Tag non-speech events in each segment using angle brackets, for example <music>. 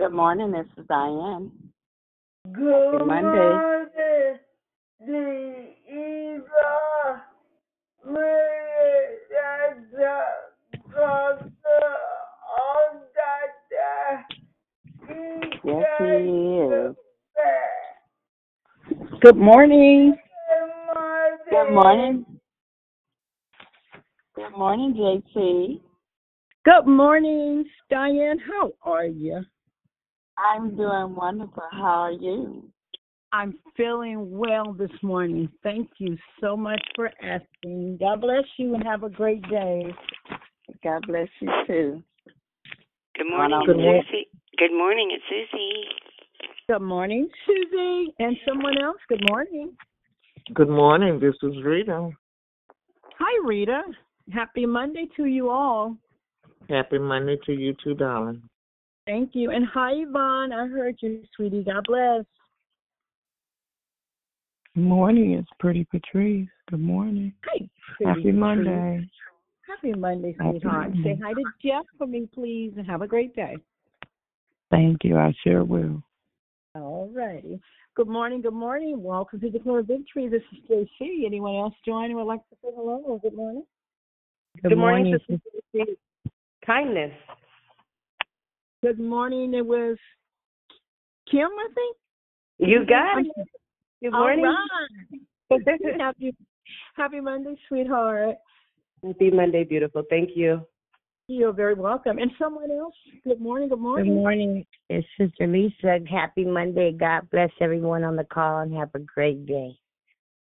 Good morning, this is Diane. Good Happy Monday. morning, the Eva Maria Doctor on that Yes, he is. Good morning. Good morning. Good morning, JT. Good morning, Diane. How are you? I'm doing wonderful. How are you? I'm feeling well this morning. Thank you so much for asking. God bless you and have a great day. God bless you too. Good morning, on it's one. Susie. Good morning, it's Susie. Good morning, Susie, and someone else. Good morning. Good morning. This is Rita. Hi, Rita. Happy Monday to you all. Happy Monday to you too, darling. Thank you. And hi, Yvonne. I heard you, sweetie. God bless. Good morning, it's Pretty Patrice. Good morning. Hi. Happy pretty Monday. Patrice. Happy Monday, sweetheart. Monday. Say hi to Jeff for me, please, and have a great day. Thank you. I sure will. All righty. Good morning. Good morning. Welcome to the Declare Victory. This is JC. Anyone else join who would like to say hello or good morning? Good, morning. Sister Lucy. Kindness. Good morning. It was Kim, I think. You got it. Good morning. right. <laughs> happy, happy Monday, sweetheart. Happy Monday, beautiful. Thank you. You're very welcome. And someone else. Good morning. Good morning. Good morning. morning. It's Sister Lisa. Happy Monday. God bless everyone on the call and have a great day.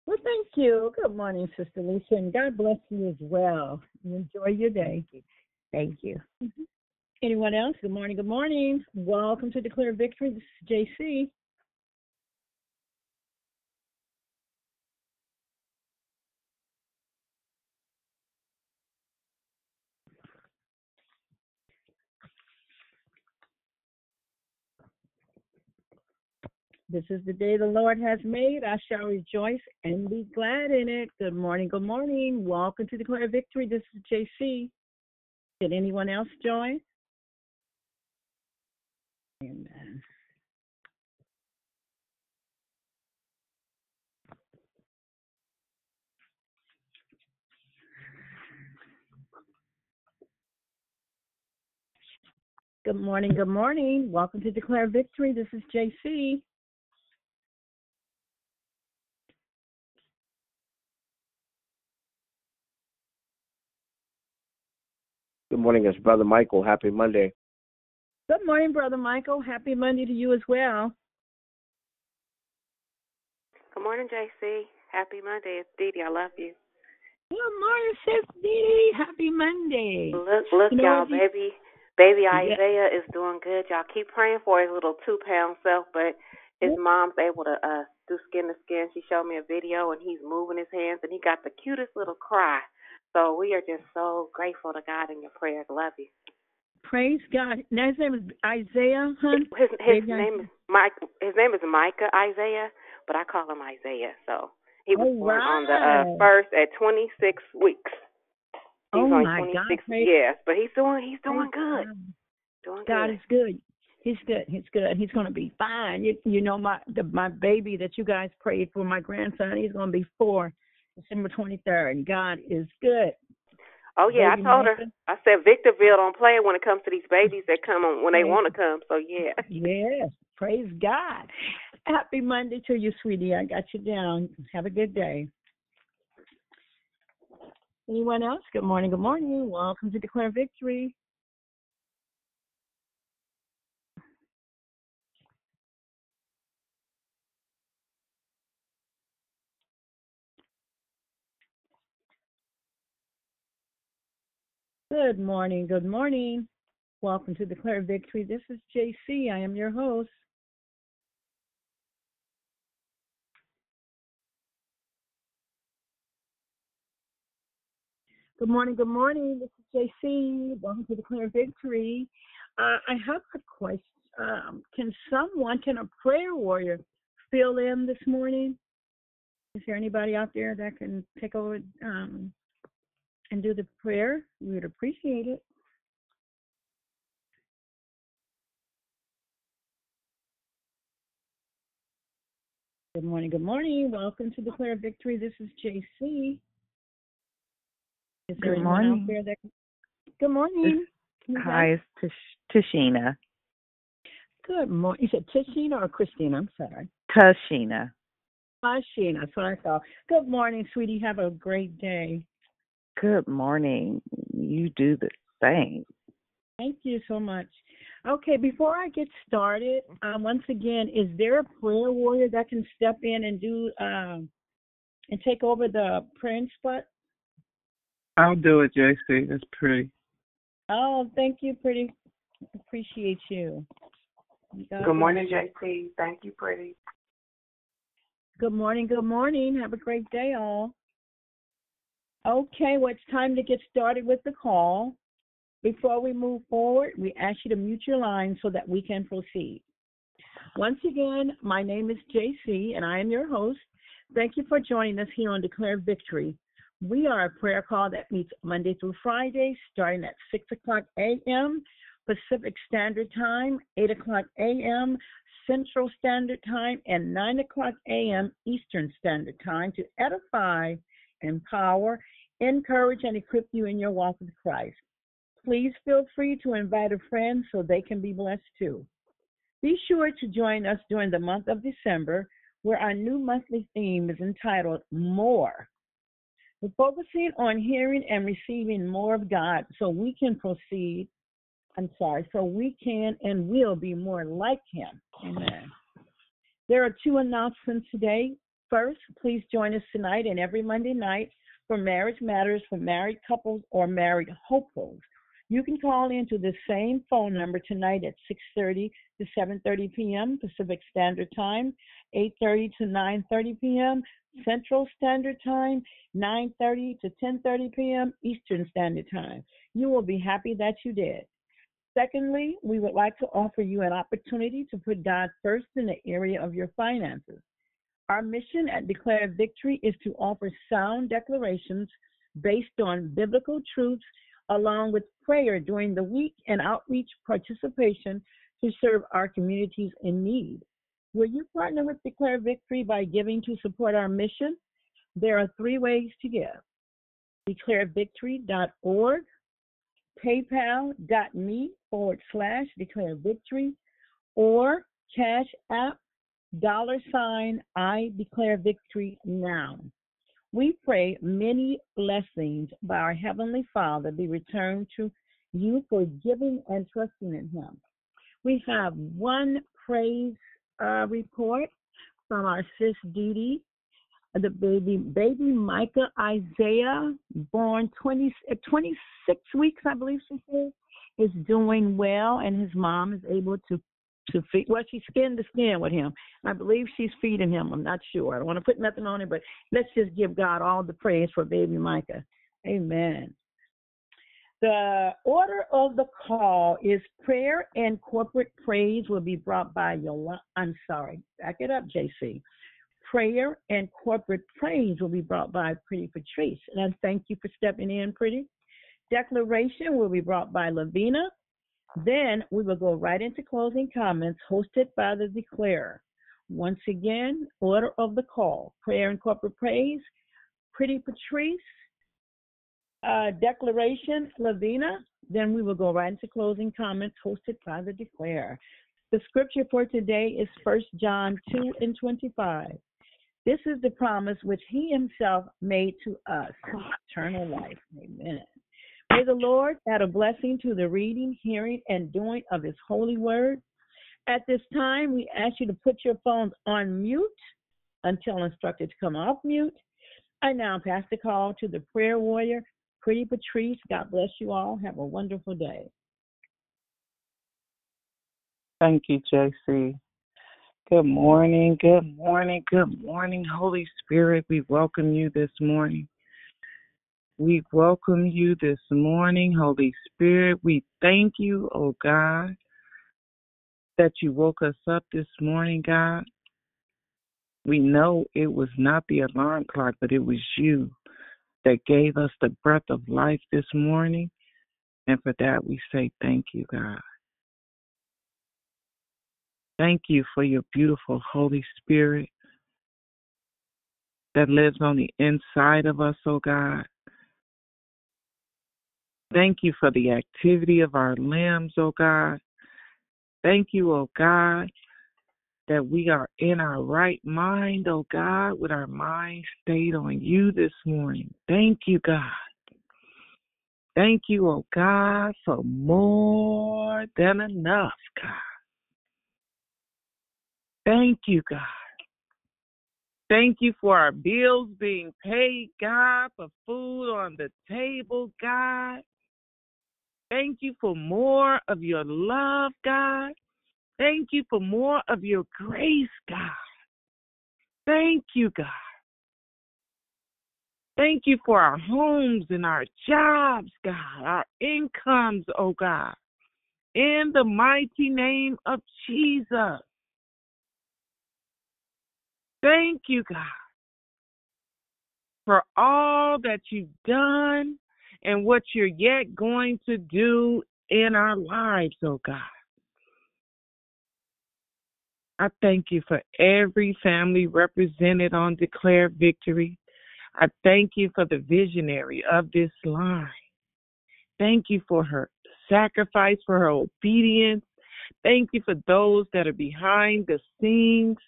Well, thank you. Good morning, Sister Lisa, and God bless you as well. Enjoy your day. Thank you. Mm-hmm. Anyone else? Good morning. Good morning. Welcome to Declare Victory. This is JC. This is the day the Lord has made. I shall rejoice and be glad in it. Good morning. Good morning. Welcome to Declare Victory. This is JC. Did anyone else join? Amen. Good morning. Good morning. Welcome to Declare Victory. This is JC. Good morning, it's Brother Michael. Happy Monday. Good morning, Brother Michael. Happy Monday to you as well. Good morning, JC. Happy Monday. It's Dee Dee. I love you. Good morning, Sis Dee. Happy Monday. Look, look, You know y'all, what, Dee? baby. Baby Yeah. Isaiah is doing good. Y'all keep praying for his little two pound self, but his mom's able to uh do skin to skin. She showed me a video and he's moving his hands and he got the cutest little cry. So we are just so grateful to God in your prayers. Love you. Praise God. Now his name is Isaiah, hun. His his name is Mike. His name is Micah Isaiah, but I call him Isaiah. So he was All born on the uh, first at 26 weeks. He's Oh only my God. 26 Praise, yes, but he's doing he's doing good. God. Doing God good. is good. He's good. He's good. He's going to be fine. You, you know, my the, my baby that you guys prayed for, my grandson, he's going to be four December 23rd. God is good. Oh yeah, Baby I told her. I said Victorville don't play when it comes to these babies that come on when they Right. want to come. So yeah. <laughs> Yes, praise God. Happy Monday to you, sweetie. I got you down. Have a good day. Anyone else? Good morning. Good morning. Welcome to Declare Victory. Good morning. Good morning. Welcome to Declare Victory. This is JC. I am your host. Good morning. Good morning. This is JC. Welcome to Declare Victory. Uh, I have a question. Um, can someone, can a prayer warrior fill in this morning? Is there anybody out there that can take over um, and do the prayer? We would appreciate it. Good morning. Good morning. Welcome to Declare of Victory. This is JC. Is Good morning. that? Good morning. Hi, it's Tish- Tashina. Good morning. You said Tishina or Christina? I'm sorry. Tashina. Hi, Sheena. That's what I thought. Good morning, sweetie. Have a great day. Good morning. You do the same. Thank you so much. Okay, before I get started, um, once again, is there a prayer warrior that can step in and do um, and take over the praying spot? I'll do it, JC. That's pretty. Oh, thank you, pretty. Appreciate you. God Good morning, bless JC. Thank you, pretty. Good morning. Good morning. Have a great day, all. Okay, well, it's time to get started with the call. Before we move forward, we ask you to mute your line so that we can proceed. Once again, my name is JC, and I am your host. Thank you for joining us here on Declare Victory. We are a prayer call that meets Monday through Friday, starting at 6 o'clock a.m. Pacific Standard Time, 8 o'clock a.m. Central Standard Time, and 9 o'clock a.m. Eastern Standard Time to edify, empower, encourage, and equip you in your walk with Christ. Please feel free to invite a friend so they can be blessed too. Be sure to join us during the month of December, where our new monthly theme is entitled More. We're focusing on hearing and receiving more of God so we can proceed, I'm sorry, so we can and will be more like Him. Amen. There are two announcements today. First, please join us tonight and every Monday night for Marriage Matters for married couples or married hopefuls. You can call into the same phone number tonight at 6:30 to 7:30 p.m. Pacific Standard Time, 8:30 to 9:30 p.m. Central Standard Time, 9:30 to 10:30 p.m. Eastern Standard Time. You will be happy that you did. Secondly, we would like to offer you an opportunity to put God first in the area of your finances. Our mission at Declare Victory is to offer sound declarations based on biblical truths along with prayer during the week and outreach participation to serve our communities in need. Will you partner with Declare Victory by giving to support our mission? There are three ways to give declarevictory.org, paypal.me forward slash declare victory, or Cash App dollar sign I declare victory now. We pray many blessings by our Heavenly Father be returned to you for giving and trusting in Him. We have one praise uh, report from our sis Dee, the baby, baby Micah Isaiah, born 20, uh, 26 weeks, I believe she said, is doing well, and his mom is able to to feed. Well, she's skin to skin with him. I believe she's feeding him. I'm not sure. I don't want to put nothing on it, but let's just give God all the praise for baby Micah. Amen. The order of the call is prayer and corporate praise will be brought by Yolanda. I'm sorry, back it up, JC. Prayer and corporate praise will be brought by Pretty Patrice. And I thank you for stepping in, Pretty. Declaration will be brought by Lavina. Then we will go right into closing comments hosted by the declarer. Once again, order of the call prayer and corporate praise, Pretty Patrice, uh, Declaration, Lavina. Then we will go right into closing comments hosted by the Declare. The scripture for today is 1 John 2 and 25. This is the promise which he himself made to us, eternal life. Amen. May the Lord add a blessing to the reading, hearing, and doing of his holy word. At this time, we ask you to put your phones on mute until instructed to come off mute. I now pass the call to the prayer warrior, Pretty Patrice. God bless you all. Have a wonderful day. Thank you, JC. Good morning, good morning, good morning, Holy Spirit. We welcome you this morning. We welcome you this morning, Holy Spirit. We thank you, oh God, that you woke us up this morning, God. We know it was not the alarm clock, but it was you that gave us the breath of life this morning. And for that, we say thank you, God. Thank you for your beautiful Holy Spirit that lives on the inside of us, oh God. Thank you for the activity of our limbs, oh God. Thank you, oh God, that we are in our right mind, oh God, with our mind stayed on you this morning. Thank you, God. Thank you, oh God, for more than enough, God. Thank you, God. Thank you for our bills being paid, God, for food on the table, God. Thank you for more of your love, God. Thank you for more of your grace, God. Thank you, God. Thank you for our homes and our jobs, God, our incomes, oh God. In the mighty name of Jesus. Thank you, God, for all that you've done and what you're yet going to do in our lives, oh God. I thank you for every family represented on Declare Victory. I thank you for the visionary of this line. Thank you for her sacrifice, for her obedience. Thank you for those that are behind the scenes,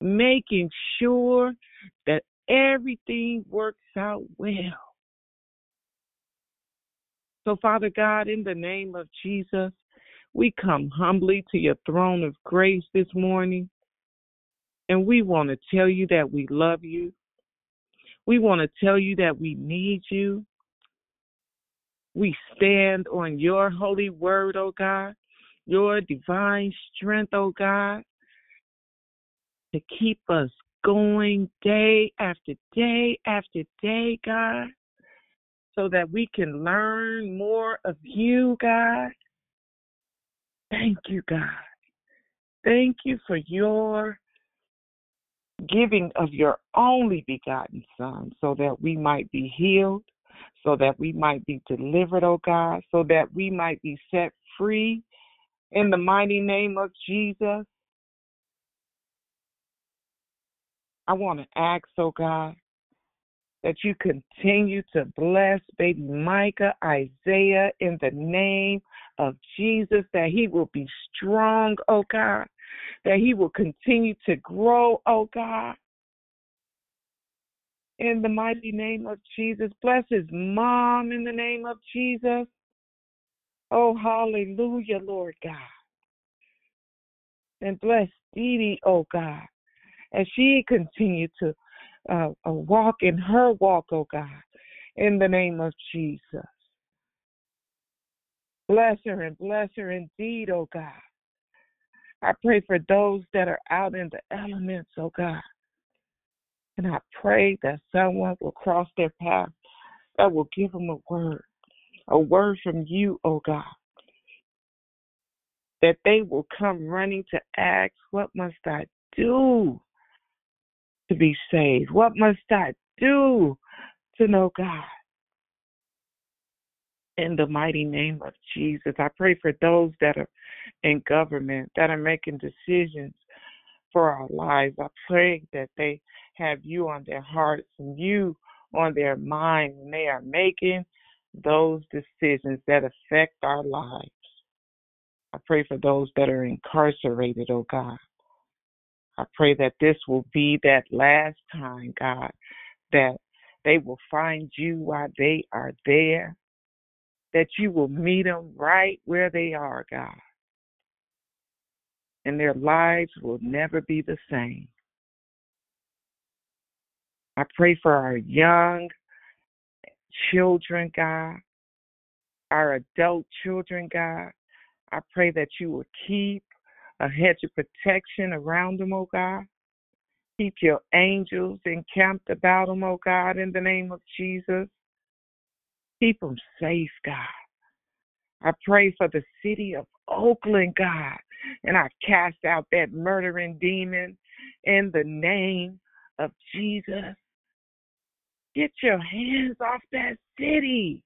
making sure that everything works out well. So, Father God, in the name of Jesus, we come humbly to your throne of grace this morning, and we want to tell you that we love you. We want to tell you that we need you. We stand on your holy word, oh God, your divine strength, oh God, to keep us going day after day after day, God, so that we can learn more of you, God. Thank you, God. Thank you for your giving of your only begotten Son so that we might be healed, so that we might be delivered, oh God, so that we might be set free in the mighty name of Jesus. I want to ask, oh God, that you continue to bless baby Micah, Isaiah, in the name of Jesus, that he will be strong, oh God, that he will continue to grow, oh God. In the mighty name of Jesus, bless his mom in the name of Jesus. Oh, hallelujah, Lord God. And bless Dee Dee, oh God, as she continue to uh, uh, walk in her walk, oh God, in the name of Jesus. Bless her and bless her indeed, oh God. I pray for those that are out in the elements, oh God. And I pray that someone will cross their path that will give them a word, a word from you, oh God. That they will come running to ask, What must I do to be saved? What must I do to know God? In the mighty name of Jesus, I pray for those that are in government, that are making decisions for our lives. I pray that they have you on their hearts and you on their mind when they are making those decisions that affect our lives. I pray for those that are incarcerated, oh God. I pray that this will be that last time, God, that they will find you while they are there, that you will meet them right where they are, God. And their lives will never be the same. I pray for our young children, God, our adult children, God. I pray that you will keep a hedge of protection around them, oh God. Keep your angels encamped about them, oh God, in the name of Jesus. Keep them safe, God. I pray for the city of Oakland, God, and I cast out that murdering demon in the name of Jesus. Get your hands off that city.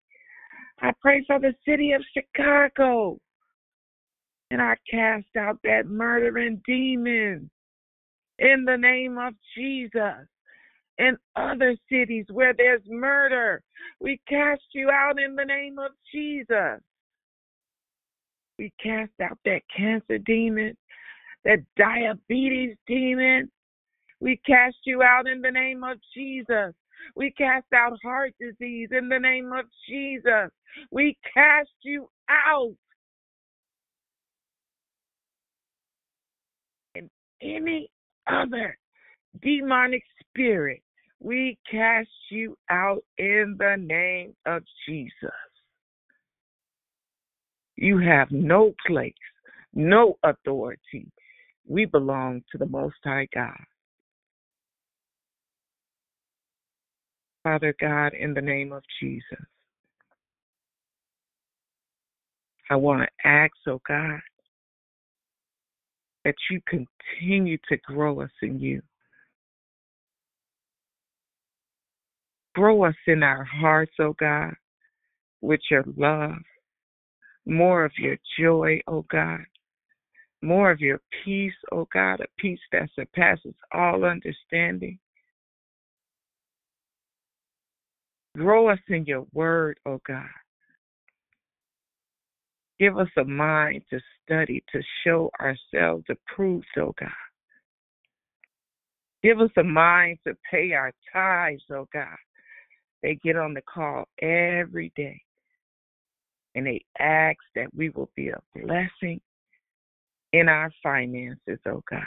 I pray for the city of Chicago. And I cast out that murdering demon in the name of Jesus. In other cities where there's murder, we cast you out in the name of Jesus. We cast out that cancer demon, that diabetes demon. We cast you out in the name of Jesus. We cast out heart disease in the name of Jesus. We cast you out. And any other demonic spirit, we cast you out in the name of Jesus. You have no place, no authority. We belong to the Most High God. Father God, in the name of Jesus, I want to ask, oh God, that you continue to grow us in you. Grow us in our hearts, oh God, with your love, more of your joy, oh God, more of your peace, oh God, a peace that surpasses all understanding. Grow us in your word, oh God. Give us a mind to study, to show ourselves approved, oh God. Give us a mind to pay our tithes, oh God. They get on the call every day and they ask that we will be a blessing in our finances, oh God.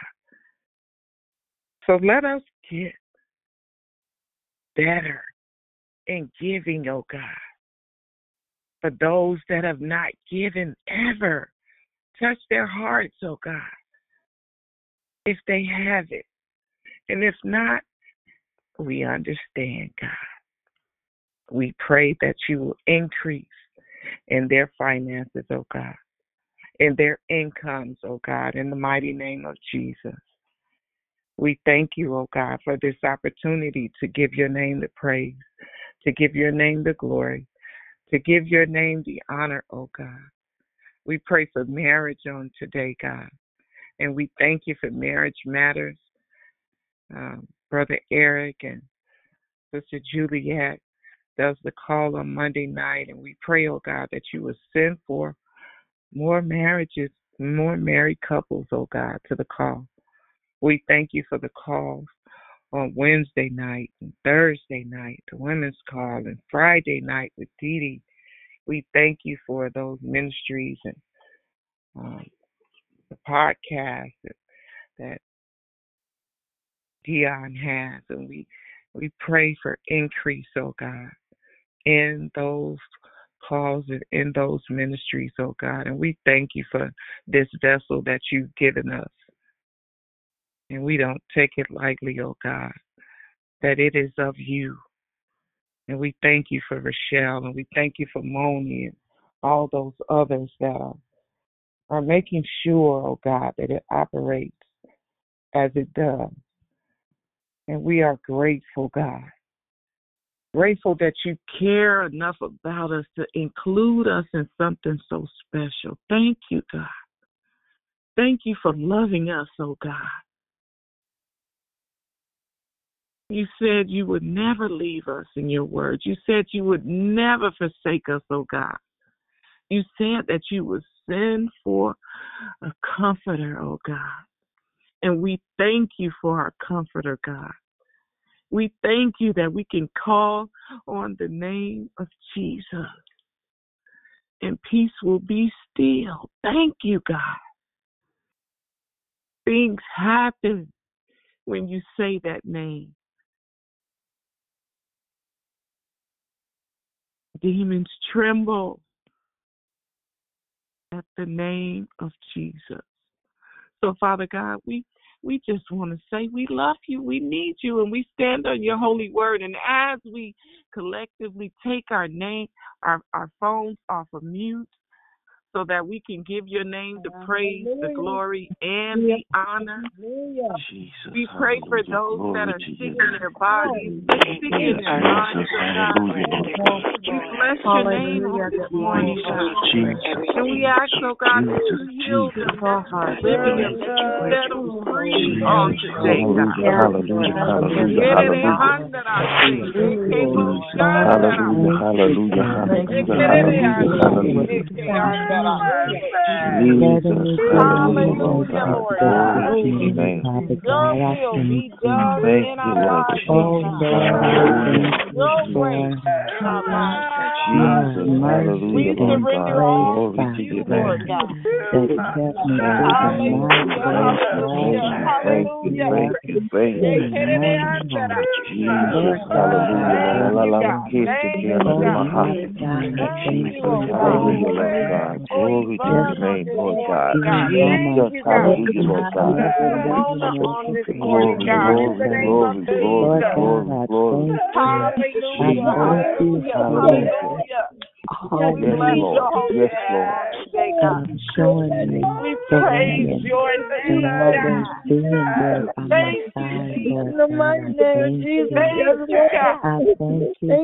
So let us get better in giving, oh God. For those that have not given ever, touch their hearts, oh God, if they have it. And if not, we understand, God. We pray that you will increase in their finances, oh God, in their incomes, oh God, in the mighty name of Jesus. We thank you, oh God, for this opportunity to give your name the praise, to give your name the glory, to give your name the honor, oh God. We pray for marriage on today, God. And we thank you for Marriage Matters. Um, Brother Eric and Sister Juliet does the call on Monday night. And we pray, oh God, that you will send for more marriages, more married couples, oh God, to the call. We thank you for the calls on Wednesday night and Thursday night, the women's call, and Friday night with Dee Dee. We thank you for those ministries and um, the podcast that, that Dion has, and we we pray for increase, oh God, in those calls and in those ministries, oh God. And we thank you for this vessel that you've given us. And we don't take it lightly, oh God, that it is of you. And we thank you for Rochelle and we thank you for Moni and all those others that are, are making sure, oh God, that it operates as it does. And we are grateful, God. Grateful that you care enough about us to include us in something so special. Thank you, God. Thank you for loving us, oh God. You said you would never leave us in your word. You said you would never forsake us, oh God. You said that you would send for a comforter, oh God. And we thank you for our comforter, God. We thank you that we can call on the name of Jesus and peace will be still. Thank you, God. Things happen when you say that name. Demons tremble at the name of Jesus. So, Father God, we we just want to say we love you, we need you, and we stand on your holy word. And as we collectively take our name, our, our phones off of mute, so that we can give your name the praise, the glory, and the honor. Jesus, We pray for those Glory that are sick in their bodies, sick in their minds, oh God. We bless your name this morning, God. And we ask, oh God, that you heal them, that you them, that you set them free on today, God. Hallelujah, hallelujah, hallelujah, hallelujah. Hallelujah, hallelujah, hallelujah, hallelujah. Jesus, hallelujah, Lord God. To your name. Your will be done Thank in you, our Lord lives, Jesus. God. Hallelujah. Your grace in our lives, God. Jesus, We hallelujah, Lord surrender God. all Glory to to you, your Lord name. God. Thank you, Hallelujah, hallelujah, thank you, hallelujah. thank you, thank you. Jesus, hallelujah. La la la la, kiss the kill of my heart. Jesus, hallelujah, Lord God. Oh, glory to your name, Lord God. Jesus, hallelujah, Lord God. Mona on this Glory, morning, God, in the glory, name of glory, glory, Jesus. glory, glory. Hallelujah, hallelujah, Hallelujah. Hallelujah. Yes, We bless your Lord. holy Yes, name Lord. on today, God. We praise your name, God. Thank you, in the mighty name of Jesus. Thank you, God. Thank you,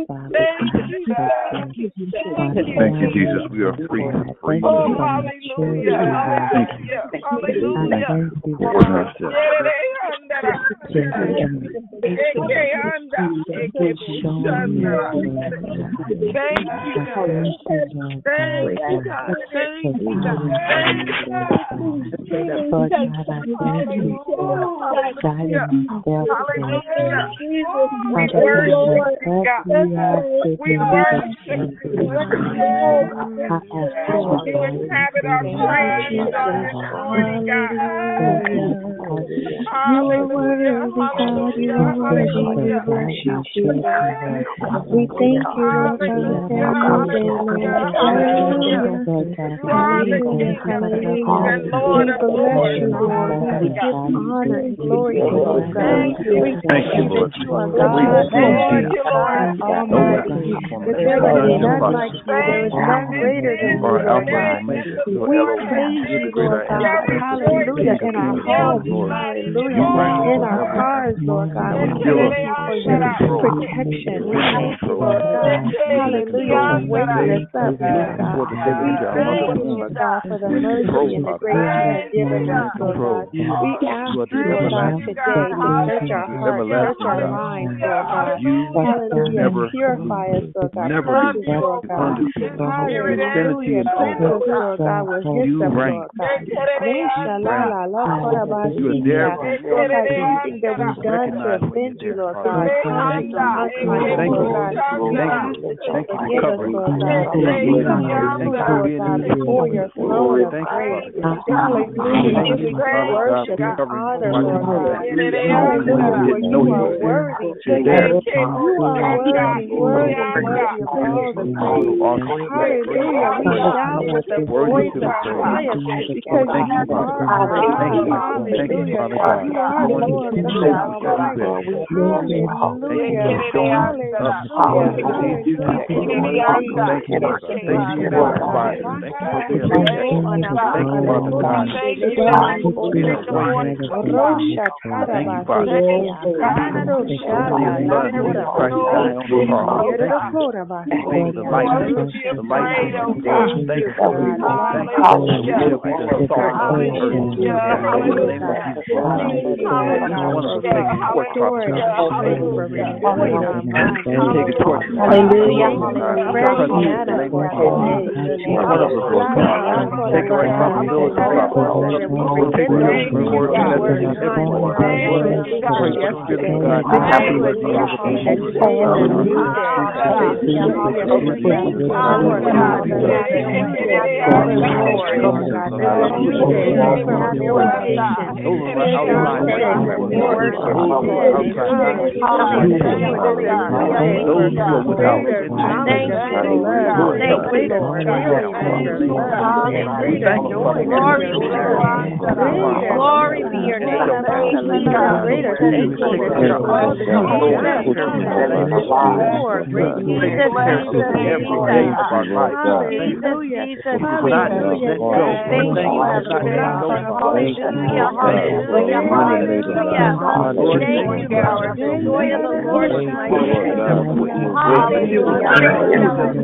Thank you, Thank you. Thank you, Jesus. We are free. free. Oh, hallelujah, hallelujah, hallelujah. Ordinance to Thank you, God. Thank you, God. Thank you, God. Thank you, God. Lord God, I thank you for guiding myself, Lord God. We Father worship God, you, God. as we are. I me thank you, Lord hallelujah. You are the King and Lord of Lords on today, God. honor and glory to you, God. Thank you. We. Thank you Lord God. And We we feel thank it. you for You're in your control. protection. We You're in thank you. Lord God. You're in Hallelujah. For control. waking us up, Even Lord God. before the day we We enter our thank you. Lord God, for the mercy and the grace God. you have given in us, Lord. God. We ask You are the you, Lord God, today God. to search our You're hearts, search everlasting our God. minds, Lord God. You Hallelujah. never Purify us, Lord God. never Purge us, defeat. Lord You're God. undefeated. You're infinity Hallelujah. and all Cleanse us. Lord God, with You hyssop, reign. Lord God. You reign. You are there when we Lord God, opportunity. anything that we've We done to offend you're you, there, Lord God, kindness or unkindness, Thank you, Lord Lord. God, Thank you. that you Thank you for forgive us, Lord us. God. We come Thank you humbly, for Lord being God, there. before your throne of Thank you. Father. Thank you, you Father God, worship for and covering honor, Watch Lord For you Jesus. You Thank you. the So praise. awesome. Hallelujah. We shout with the Worthy voice to of be praised. triumph Thank you, you Father are God. our Thank you. Thank you. Father God. You are You God chose us Almighty. Thank you for showing us Hallelujah. what we need to do. Hallelujah. In your grace Thank you, Lord Thank you for being Lord our God. Thank you for being We our go on Thank you, Father for being a way maker. Rosha Thank you, Father, for shala your la son, kora Jesus Christ, to die on the cross. Yerero Thank you for being the light, the light the Thank world. Thank you, you, Father. God. Thank you. We shall be the salt of the earth. In the name of hallelujah. want to take a torch, Father God. Take a torch. Hallelujah. One of us, Lord God. Take away responsibility, Father Take away responsibility, everyone. Pray for the Spirit of God to populate the earth with Those who are without Glory be your name.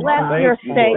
Bless your state.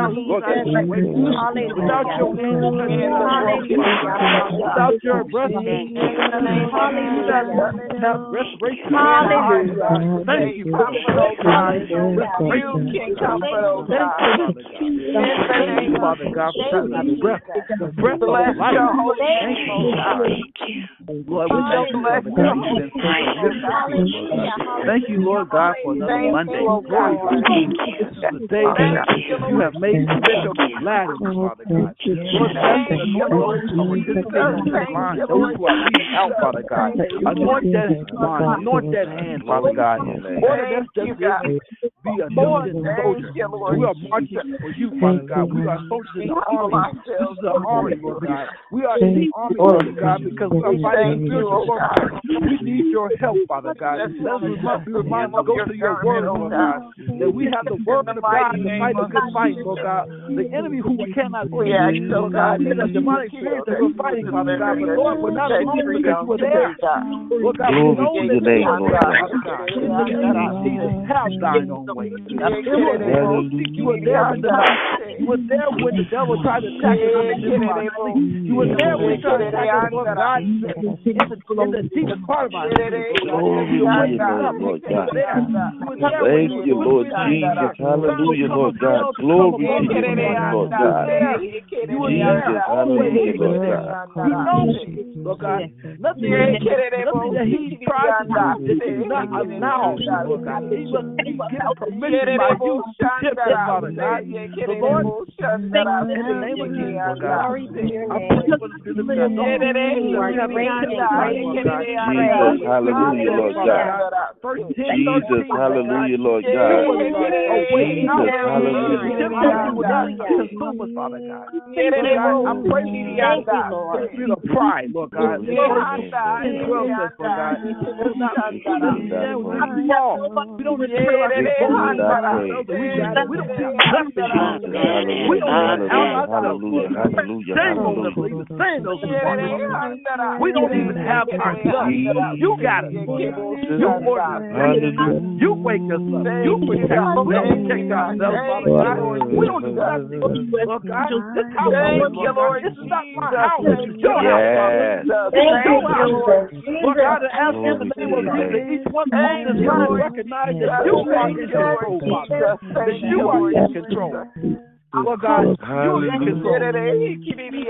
breath. Thank you. Thank you, Father God, for the breath, the breath of life. Thank you. Lord, thank you, Father You've been so Thank you, Lord God, for another Monday. Glory to you. This is the day that you have made. Let your be glad in it, Father God. Lord, bless us, those are this line, those who are leading out, Father God. Anoint that line, anoint that hand, Father God. Order them to be anointed soldiers. We are marching for you, Father God. We are soldiers in the army. This is the army, Lord God. We are in the army, God, because we are fighting spiritual warfare. We need your help, Father God. Let us be reminded to go to your word, Lord God, that we have the word of God to fight a good fight, Lord God. The enemy who we cannot see, Lord God, is a demonic spirit that we're fighting, Father God. But Lord, we're not alone because we're there. Lord God, we know that you are there, Father God. That our Jesus have thine own way. You are there, you were there in the night. You were there when the devil tried to attack us on the You were there when he tried to attack us, Lord God, in the, in the deepest part of our Glory to you, Lord God. Thank you, Lord Jesus. Hallelujah, Lord God. Glory to you, Lord God. Jesus, hallelujah, Lord God. He knows it, Lord God. Nothing, nothing that he tries to do that is not allowed, Lord God. He was, he was given permission by you to tempt us, Father God. So, Lord, In the name of Jesus, Lord God. Glory to your I name. pray for the spirit of God. You are great and greatly to be Jesus, hallelujah, Lord God. Jesus, hallelujah, Lord God. Jesus, hallelujah. Temptation will not consume us, Father God. I'm praying for Thank you, the spirit of pride, Lord God. Glory to Lord, your Lord. indwells us, Lord God. It's not, yeah, we just fall. We don't just feel like we're Victory is our ourselves. We got it. Don't have nothing by. We don't even have hallelujah, ourselves. hallelujah, Shame on us hallelujah. for even saying those things. We don't even have ourselves. You got it. You order us. You wake us up. You protect us. We don't protect ourselves, Father God. We don't do nothing. Lord God, this house, Lord God, it's not my house. It's your house, Yes. Father. Thank It's you, your house. Jesus. Lord God, I ask in the Glory to name of your Jesus, name. each one on this line recognize that you are in control, Father. That you are in control. Lord God, you are in control.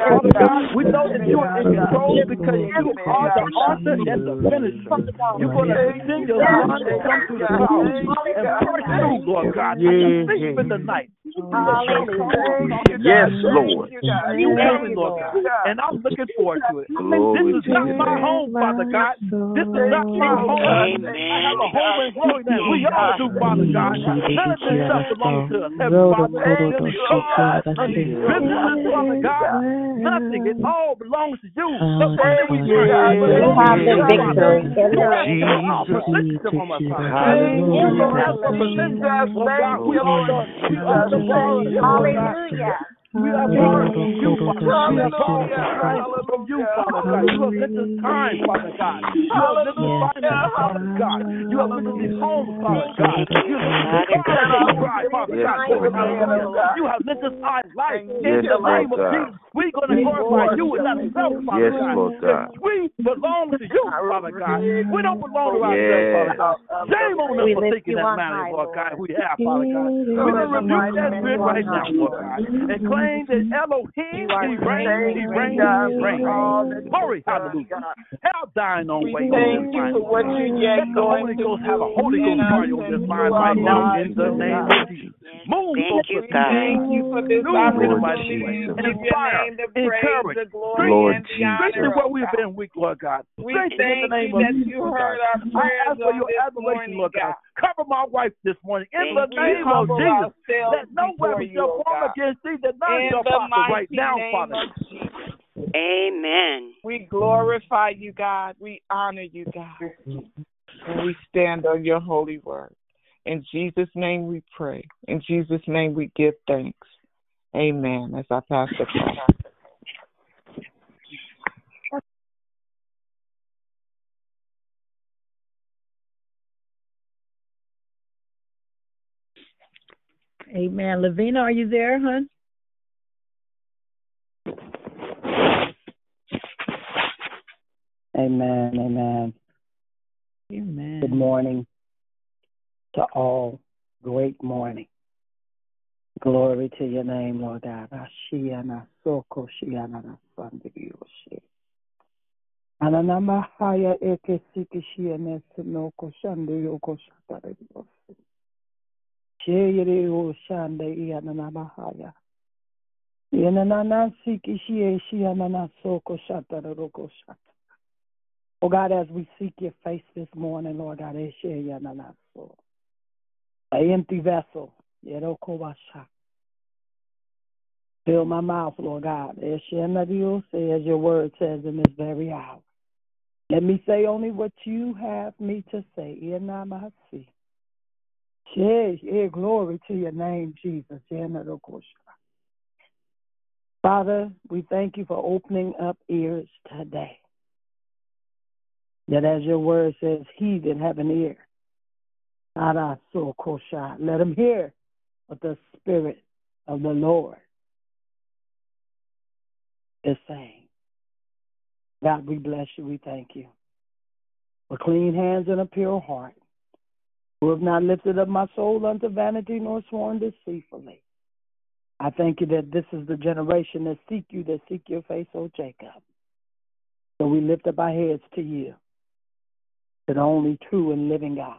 Father God, we know that you are in control because you are the author and the finisher. You're going to send your son to come through the clouds and break through, Lord God. I can see you in the night. Yes, Lord. You coming, Lord God. And I'm looking forward to it. Glory This is not my home, Father God. This is not my home. I have a home in glory land. We all do, Father God. None of this stuff belongs to us. Heavenly Father, this cars, businesses, Father God, nothing. It all belongs to you. The money we earn We belongs have to the you, victory Father. in You the have name no of Jesus. opposition on us, Father. Hallelujah. You don't have to present us, Lord God. We are the, we are the borrowers, Lord God. Hallelujah. We are borrowed from you, Father. We are borrowed from you, Father God. You have lent us time, Father God. You have lent us finance, Father God. You have lent us these homes, Father God. You have lent us cars to drive, Father Yes, God. Lord. Hallelujah. You have lent us our life. In Yes, the Lord name of God. Jesus, we're going to glorify you and not self, Father Yes, God. Lord God. We belong to you, Father God. We don't belong to ourselves, Father God. Shame on us We for lift thinking you that on manner, high, Lord God, Lord. we have, Father God. We're going to rebuke that spirit right now, Lord God, claim that Elohim, he reigns, he reigns, he reigns. Glory, hallelujah. Hell dying on way Thank you for what you yet Let the Holy Ghost have a Holy Ghost party on this line right now in the name of Jesus. Move Thank you. God. Thank you for this Move in a Lord opportunity way. to give Inspire, name the praise, encourage, the glory, Lord and the strengthen where we've been weak, Lord God. We Strengthen in thank the name you of that Jesus, you heard God. our I ask for your admiration, Lord God. Cover my wife this morning in Thank the name of Jesus. Let no weapon shall form against thee, that none In shall the prosper right mighty now, name Father. of Jesus. Amen. We glorify you, God. We honor you, God. And we stand on your holy word. In Jesus' name we pray. In Jesus' name we give thanks. Amen. As I pass the call. Amen. Lavina, are you there, hon? Amen. Amen. Amen. Good morning to all. Great morning. Glory to your name, Lord God. Ashiana soko shiana na sandiriyoshi. Ananama haya eke siki shiane sinoko shande yoko shatariyoshi. Sheyere yo shande iyananama haya. Yananana siki shie shiana soko shataroko shata. Oh God, as we seek your face this morning, Lord God, eh, eshe yanana so. An empty vessel. Fill my mouth, Lord God. Eh, Eshenadiose, As your word says in this very hour. Let me say only what you have me to say. Glory to your name, Jesus. Father, we thank you for opening up ears today. That as your word says, he that have an ear, let him hear what the Spirit of the Lord is saying. God, we bless you. We thank you. For clean hands and a pure heart, who have not lifted up my soul unto vanity nor sworn deceitfully. I thank you that this is the generation that seek you, that seek your face, O Jacob. So we lift up our heads to you, the only true and living God.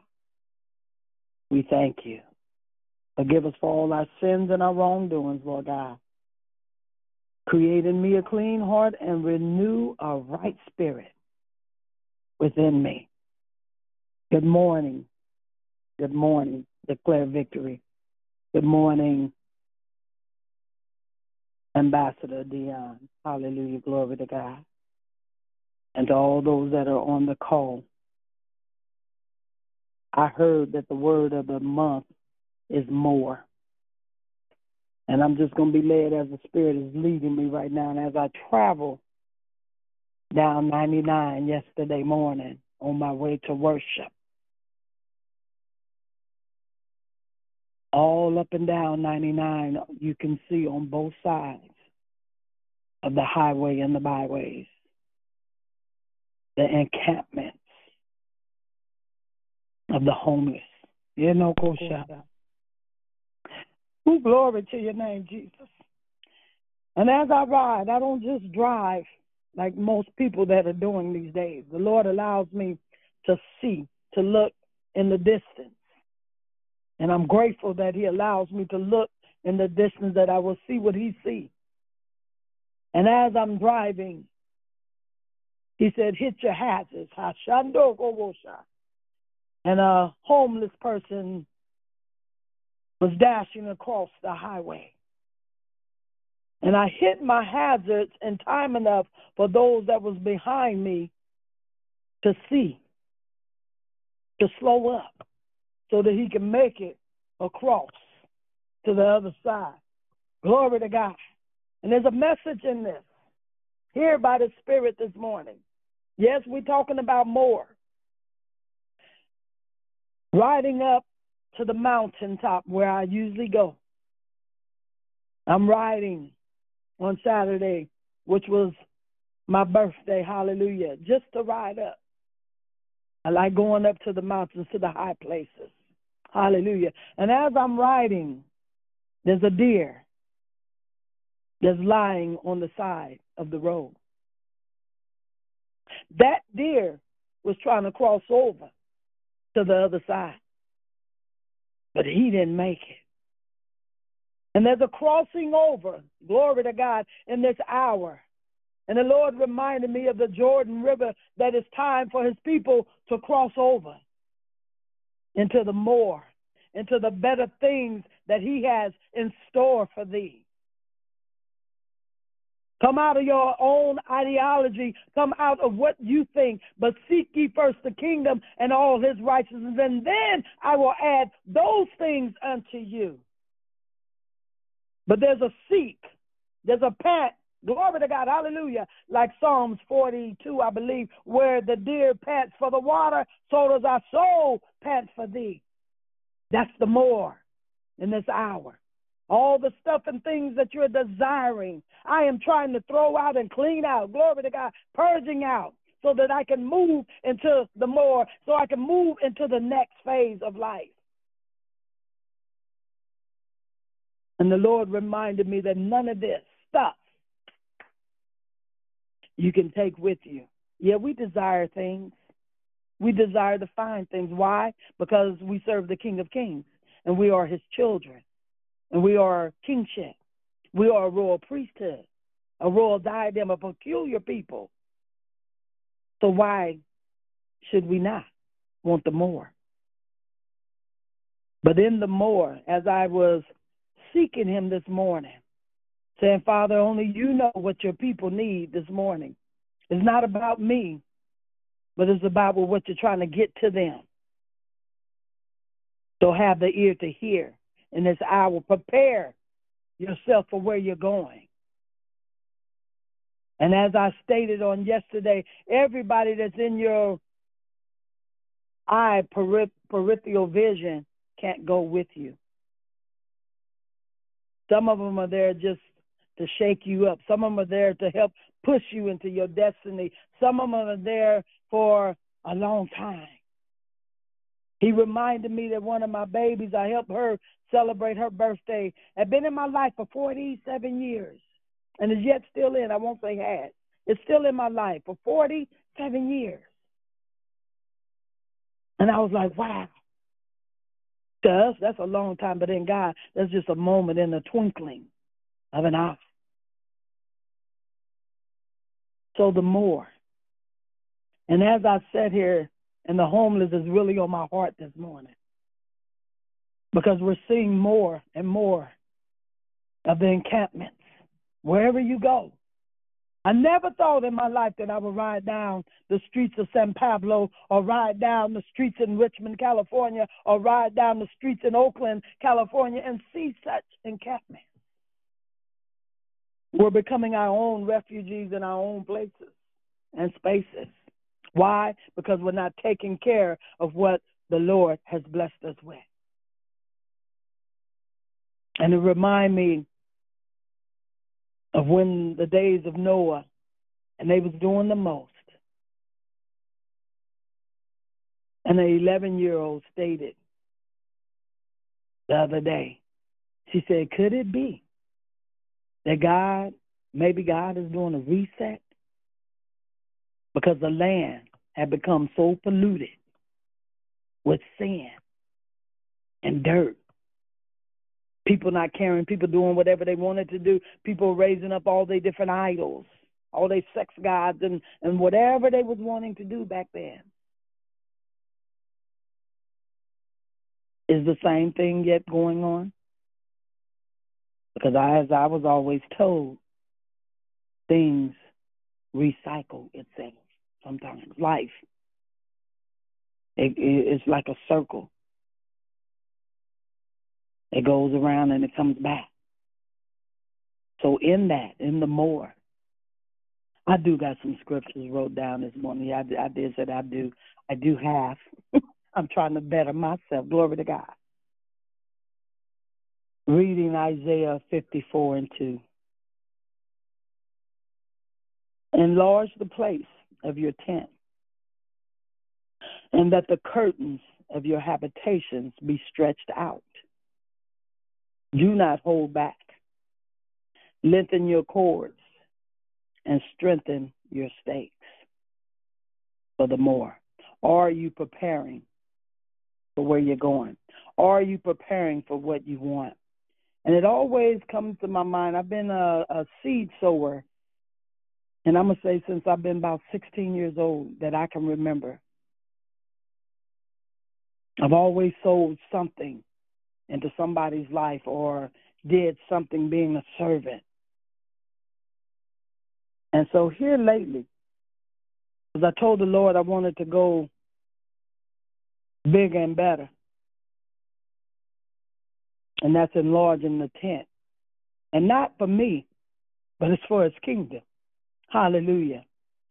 We thank you. Forgive us for all our sins and our wrongdoings, Lord God. Create in me a clean heart and renew a right spirit within me. Good morning. Good morning. Declare victory. Good morning, Ambassador Dion. Hallelujah. Glory to God. And to all those that are on the call. I heard that the word of the month is more. And I'm just going to be led as the Spirit is leading me right now. And as I travel down 99 yesterday morning on my way to worship, all up and down 99, you can see on both sides of the highway and the byways the encampments of the homeless. You know, Koshada. Who glory to your name, Jesus. And as I ride, I don't just drive like most people that are doing these days. The Lord allows me to see, to look in the distance. And I'm grateful that He allows me to look in the distance that I will see what He sees. And as I'm driving, He said, hit your hazards. And a homeless person was dashing across the highway. And I hit my hazards in time enough for those that was behind me to see, to slow up, so that he can make it across to the other side. Glory to God. And there's a message in this, here by the Spirit this morning. Yes, we're talking about more. Riding up to the mountaintop where I usually go. I'm riding on Saturday, which was my birthday, hallelujah, just to ride up. I like going up to the mountains, to the high places. Hallelujah. And as I'm riding, there's a deer that's lying on the side of the road. That deer was trying to cross over to the other side but he didn't make it. And there's a crossing over, glory to God, in this hour. And the Lord reminded me of the Jordan River that it's time for his people to cross over into the more, into the better things that he has in store for thee. Come out of your own ideology. Come out of what you think. But seek ye first the kingdom and all his righteousness, and then I will add those things unto you. But there's a seek, there's a pant. Glory to God, hallelujah. Like Psalms 42, I believe, where the deer pants for the water, so does our soul pant for thee. That's the more in this hour all the stuff and things that you're desiring. I am trying to throw out and clean out. Glory to God, purging out so that I can move into the more, so I can move into the next phase of life. And the Lord reminded me that none of this stuff you can take with you. Yeah, we desire things. We desire to find things. Why? Because we serve the King of Kings and we are his children. And we are kingship. We are a royal priesthood, a royal diadem, a peculiar people. So why should we not want the more? But in the more, as I was seeking him this morning, saying, Father, only you know what your people need this morning. It's not about me, but it's about what you're trying to get to them. So have the ear to hear in this hour. Prepare yourself for where you're going. And as I stated on yesterday, everybody that's in your eye peripheral vision can't go with you. Some of them are there just to shake you up. Some of them are there to help push you into your destiny. Some of them are there for a long time. He reminded me that one of my babies, I helped her celebrate her birthday, had been in my life for 47 years and is yet still in. I won't say had. It's still in my life for 47 years. And I was like, wow. To us, that's a long time, but in God, that's just a moment in the twinkling of an eye. So the more. And as I sat here, and the homeless is really on my heart this morning because we're seeing more and more of the encampments wherever you go. I never thought in my life that I would ride down the streets of San Pablo or ride down the streets in Richmond, California, or ride down the streets in Oakland, California, and see such encampments. We're becoming our own refugees in our own places and spaces. Why? Because we're not taking care of what the Lord has blessed us with. And it remind me of when the days of Noah and they was doing the most. And an 11 year old stated the other day, she said, Could it be that God, maybe God is doing a reset? Because the land had become so polluted with sin and dirt people not caring, people doing whatever they wanted to do, people raising up all their different idols, all their sex gods and, and whatever they was wanting to do back then. Is the same thing yet going on? Because I, as I was always told, things recycle itself sometimes. Life, it, it, it's like a circle. It goes around and it comes back. So in that, in the more, I do got some scriptures wrote down this morning. I, I did say I do. I do have. <laughs> I'm trying to better myself. Glory to God. Reading Isaiah 54 and 2. Enlarge the place of your tent, and that the curtains of your habitations be stretched out do not hold back. Lengthen your cords and strengthen your stakes for the more. Are you preparing for where you're going? Are you preparing for what you want? And it always comes to my mind. I've been a, a seed sower, and I'm going to say since I've been about 16 years old that I can remember. I've always sold something into somebody's life or did something being a servant. And so here lately, because I told the Lord I wanted to go bigger and better. And that's enlarging the tent. And not for me, but it's for his kingdom. Hallelujah.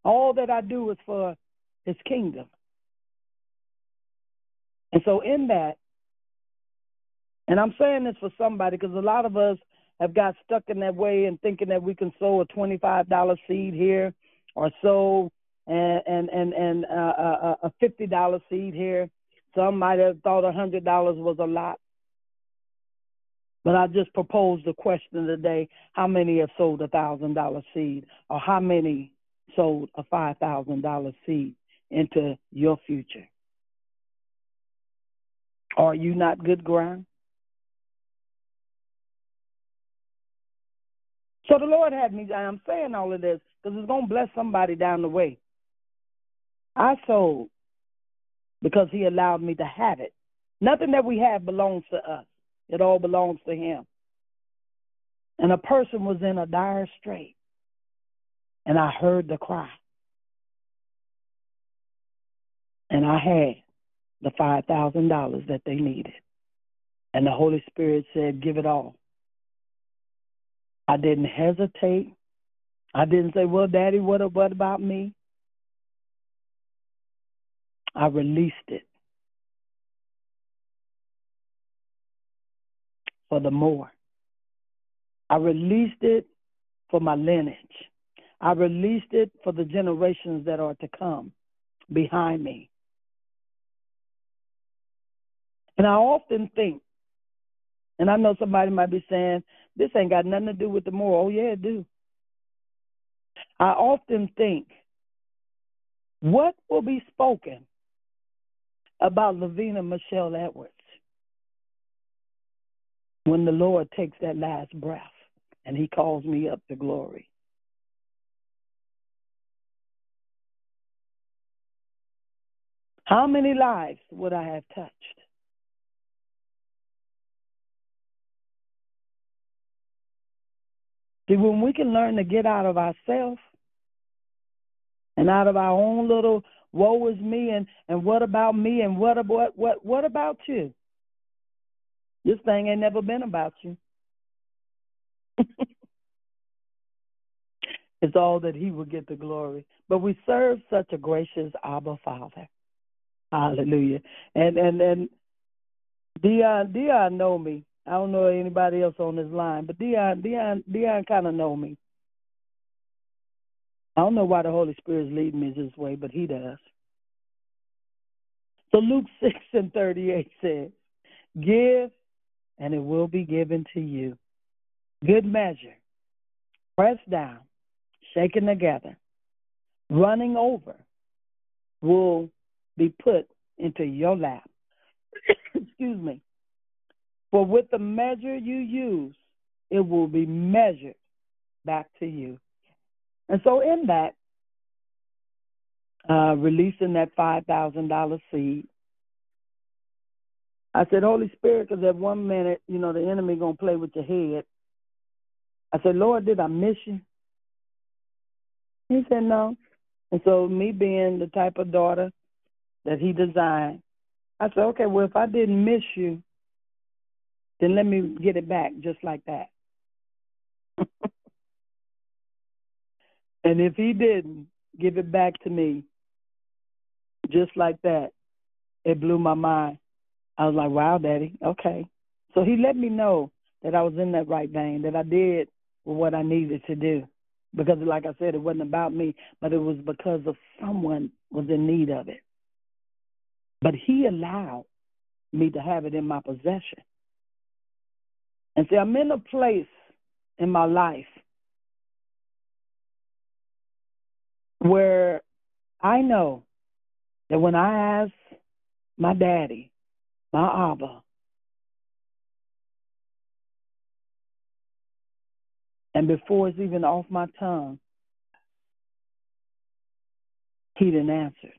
All that I do is for his kingdom. And so in that, and I'm saying this for somebody because a lot of us have got stuck in that way and thinking that we can sow a $25 seed here or sow and and and, and uh, a $50 seed here. Some might have thought a $100 was a lot. But I just proposed the question today how many have sold a $1,000 seed or how many sold a $5,000 seed into your future? Are you not good ground? So the Lord had me, I'm saying all of this because it's going to bless somebody down the way. I sold because He allowed me to have it. Nothing that we have belongs to us, it all belongs to Him. And a person was in a dire strait, and I heard the cry. And I had the $5,000 that they needed. And the Holy Spirit said, Give it all. I didn't hesitate. I didn't say, "Well, Daddy, what what about me?" I released it for the more. I released it for my lineage. I released it for the generations that are to come behind me. And I often think and I know somebody might be saying, this ain't got nothing to do with the more. Oh, yeah, it do. I often think, what will be spoken about Lavina Michelle Edwards? When the Lord takes that last breath and he calls me up to glory. How many lives would I have touched? See, when we can learn to get out of ourselves and out of our own little woe is me and, and what about me and what about what what about you? This thing ain't never been about you. <laughs> it's all that he will get the glory. But we serve such a gracious Abba Father. Hallelujah. And and and Dion Dion know me. I don't know anybody else on this line, but Dion Dion Dion kind of know me. I don't know why the Holy Spirit is leading me this way, but He does. So Luke <laughs> six and thirty eight says, "Give, and it will be given to you. Good measure, pressed down, shaken together, running over, will be put into your lap. <coughs> Excuse me. For with the measure you use, it will be measured back to you. And so, in that, uh, releasing that $5,000 seed, I said, Holy Spirit, because at one minute, you know, the enemy to play with your head. I said, Lord, did I miss you? He said, no. And so, me being the type of daughter that he designed, I said, okay, well, if I didn't miss you, then let me get it back just like that. <laughs> and if he didn't give it back to me just like that, it blew my mind. I was like, wow, daddy, okay. So he let me know that I was in that right vein, that I did what I needed to do. Because, like I said, it wasn't about me, but it was because of someone was in need of it. But he allowed me to have it in my possession. And see, I'm in a place in my life where I know that when I ask my daddy, my Abba, and before it's even off my tongue, he didn't answer.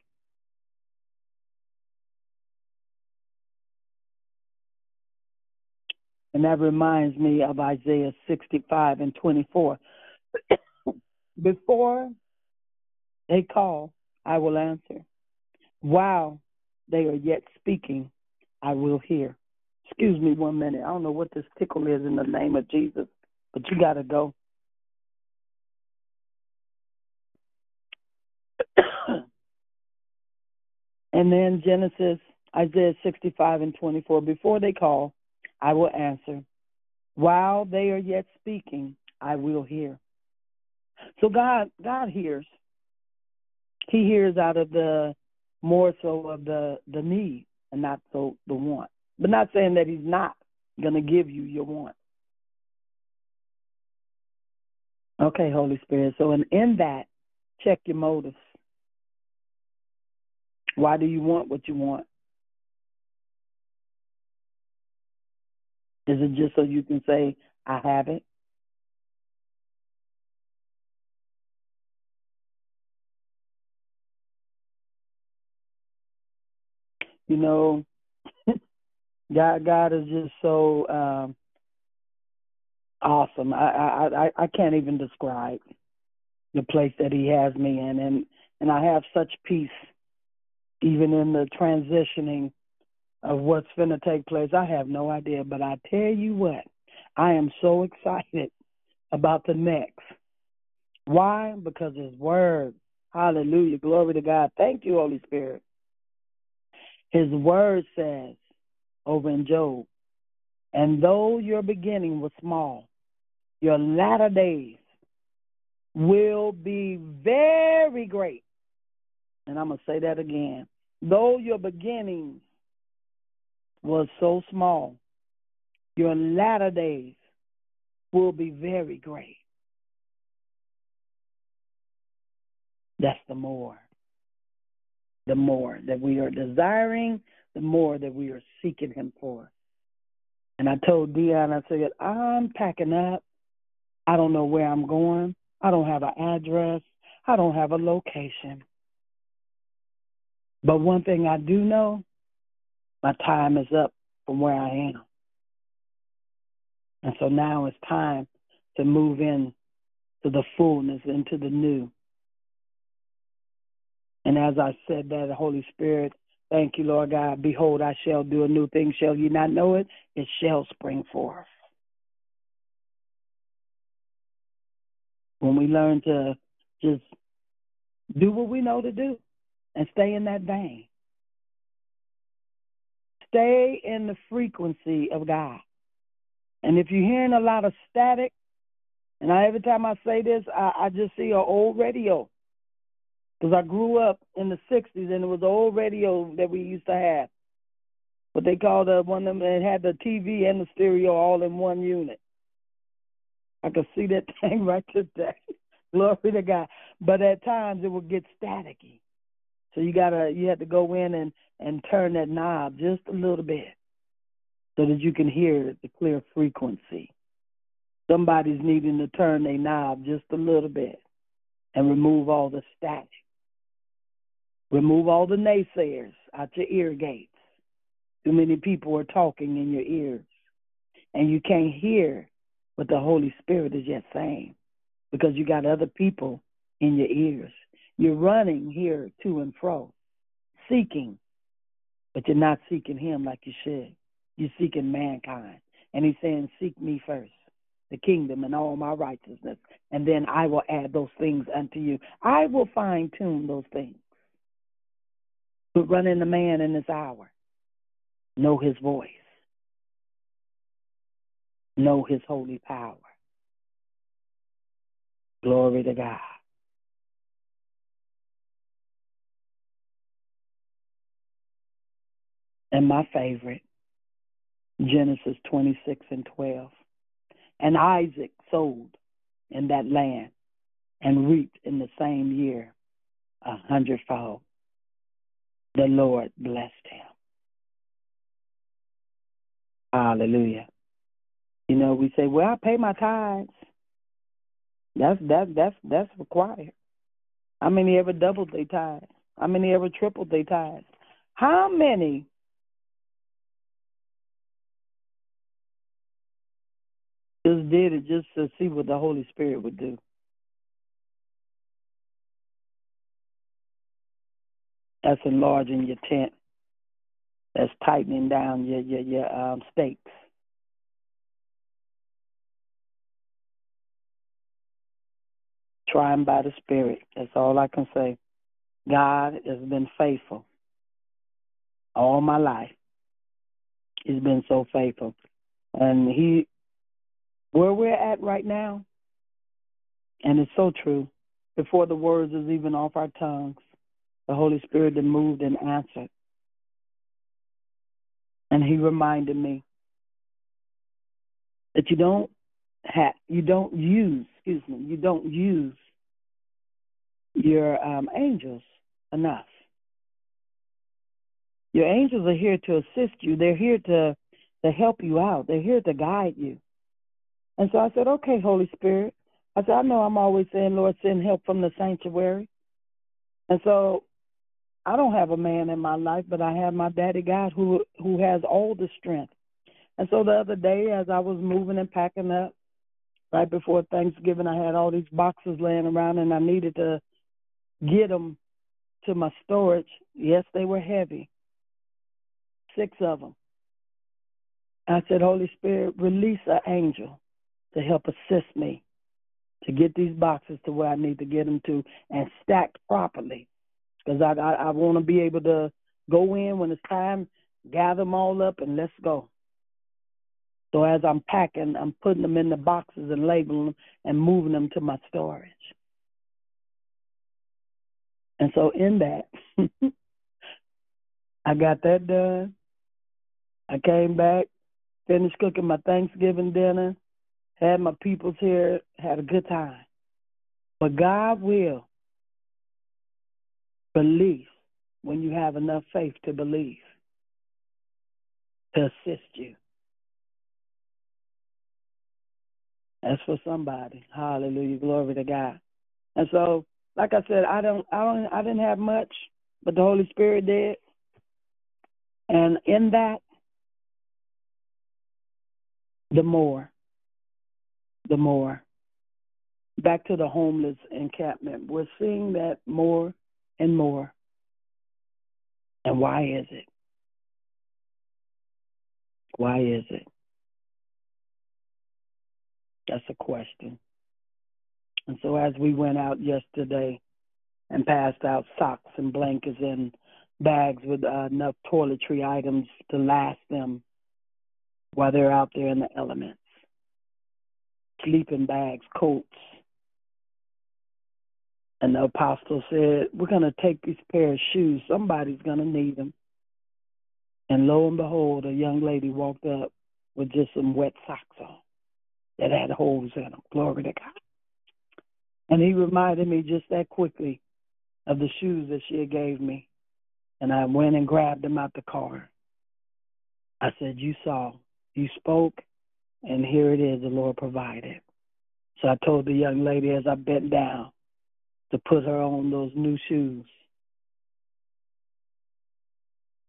And that reminds me of Isaiah 65 and 24. <coughs> Before they call, I will answer. While they are yet speaking, I will hear. Excuse me one minute. I don't know what this tickle is in the name of Jesus, but you got to go. <coughs> and then Genesis, Isaiah 65 and 24. Before they call, I will answer. While they are yet speaking, I will hear. So God God hears. He hears out of the more so of the the need and not so the want. But not saying that he's not going to give you your want. Okay, Holy Spirit. So and in that, check your motives. Why do you want what you want? Is it just so you can say, I have it? You know, <laughs> God God is just so um awesome. I, I I I can't even describe the place that he has me in and and I have such peace even in the transitioning of what's going to take place. I have no idea, but I tell you what, I am so <laughs> excited about the next. Why? Because His Word. Hallelujah. Glory to God. Thank you, Holy Spirit. His Word says over in Job, and though your beginning was small, your latter days will be very great. And I'm going to say that again. Though your beginning was so small, your latter days will be very great. That's the more. The more that we are desiring, the more that we are seeking Him for. And I told Dion, I said, I'm packing up. I don't know where I'm going. I don't have an address. I don't have a location. But one thing I do know, my time is up from where I am. And so now it's time to move in to the fullness, into the new. And as I said that, Holy Spirit, thank you, Lord God. Behold, I shall do a new thing. Shall you not know it? It shall spring forth. When we learn to just do what we know to do and stay in that vein, stay in the frequency of God. And if you're hearing a lot of static, and I, every time I say this, I, I just see an old radio. Because I grew up in the 60s and it was an old radio that we used to have. What they called the one of them, it had the TV and the stereo all in one unit. I could see that <laughs> thing right today. Glory to God. But at times it would get staticky. So you gotta you have to go in and, and turn that knob just a little bit so that you can hear the clear frequency. Somebody's needing to turn their knob just a little bit and remove all the static. Remove all the naysayers out your ear gates. Too many people are talking in your ears, and you can't hear what the Holy Spirit is yet saying because you got other people in your ears. You're running here to and fro, seeking, but you're not seeking Him like you should. You're seeking mankind. And He's saying, Seek me first, the kingdom and all my righteousness, and then I will add those things unto you. I will fine tune those things. But run in the man in this hour. Know his voice. Know his holy power. Glory to God. And my favorite, Genesis 26 and 12. And Isaac sold in that land and reaped in the same year a hundredfold. The Lord blessed him. Hallelujah. You know, we say, "Well, I pay my tithes." That's that that's that's required. How many ever doubled their tithes? How many ever tripled their tithes? How many just did it just to see what the Holy Spirit would do? That's enlarging your tent. That's tightening down your your your um, stakes. Trying by the Spirit. That's all I can say. God has been faithful all my life. He's been so faithful. And he where we're at right now, and it's so true, before the words is even off our tongues, the Holy Spirit had moved and answered. And he reminded me that you don't have you don't use, excuse me, you don't use your um, angels enough. Your angels are here to assist you. They're here to to help you out. They're here to guide you. And so I said, okay, Holy Spirit. I said, I know I'm always saying, Lord, send help from the sanctuary. And so I don't have a man in my life, but I have my daddy God who who has all the strength. And so the other day, as I was moving and packing up, right before Thanksgiving, I had all these boxes laying around, and I needed to get them to my storage. Yes, they were heavy, six of them. I said, Holy Spirit, release an angel to help assist me to get these boxes to where I need to get them to and stacked properly. Because I, I, I want to be able to go in when it's time, gather them all up, and let's go. So as I'm packing, I'm putting them in the boxes and labeling them and moving them to my storage. And so in that, <laughs> I got that done. I came back, finished cooking my Thanksgiving dinner, had my peoples here, had a good time. But God will believe when you have enough faith to believe to assist you. That's for somebody. Hallelujah. Glory to God. And so, like I said, I don't I don't I didn't have much, but the Holy Spirit did. And in that the more the more back to the homeless encampment. We're seeing that more and more. And why is it? Why is it? That's a question. And so, as we went out yesterday and passed out socks and blankets and bags with uh, enough toiletry items to last them while they're out there in the elements, sleeping bags, coats. And the apostle said, We're going to take these pair of shoes. Somebody's going to need them. And lo and behold, a young lady walked up with just some wet socks on that had holes in them. Glory to God. And he reminded me just that quickly of the shoes that she had gave me. And I went and grabbed them out the car. I said, You saw, you spoke, and here it is, the Lord provided. So I told the young lady as I bent down to put her on those new shoes.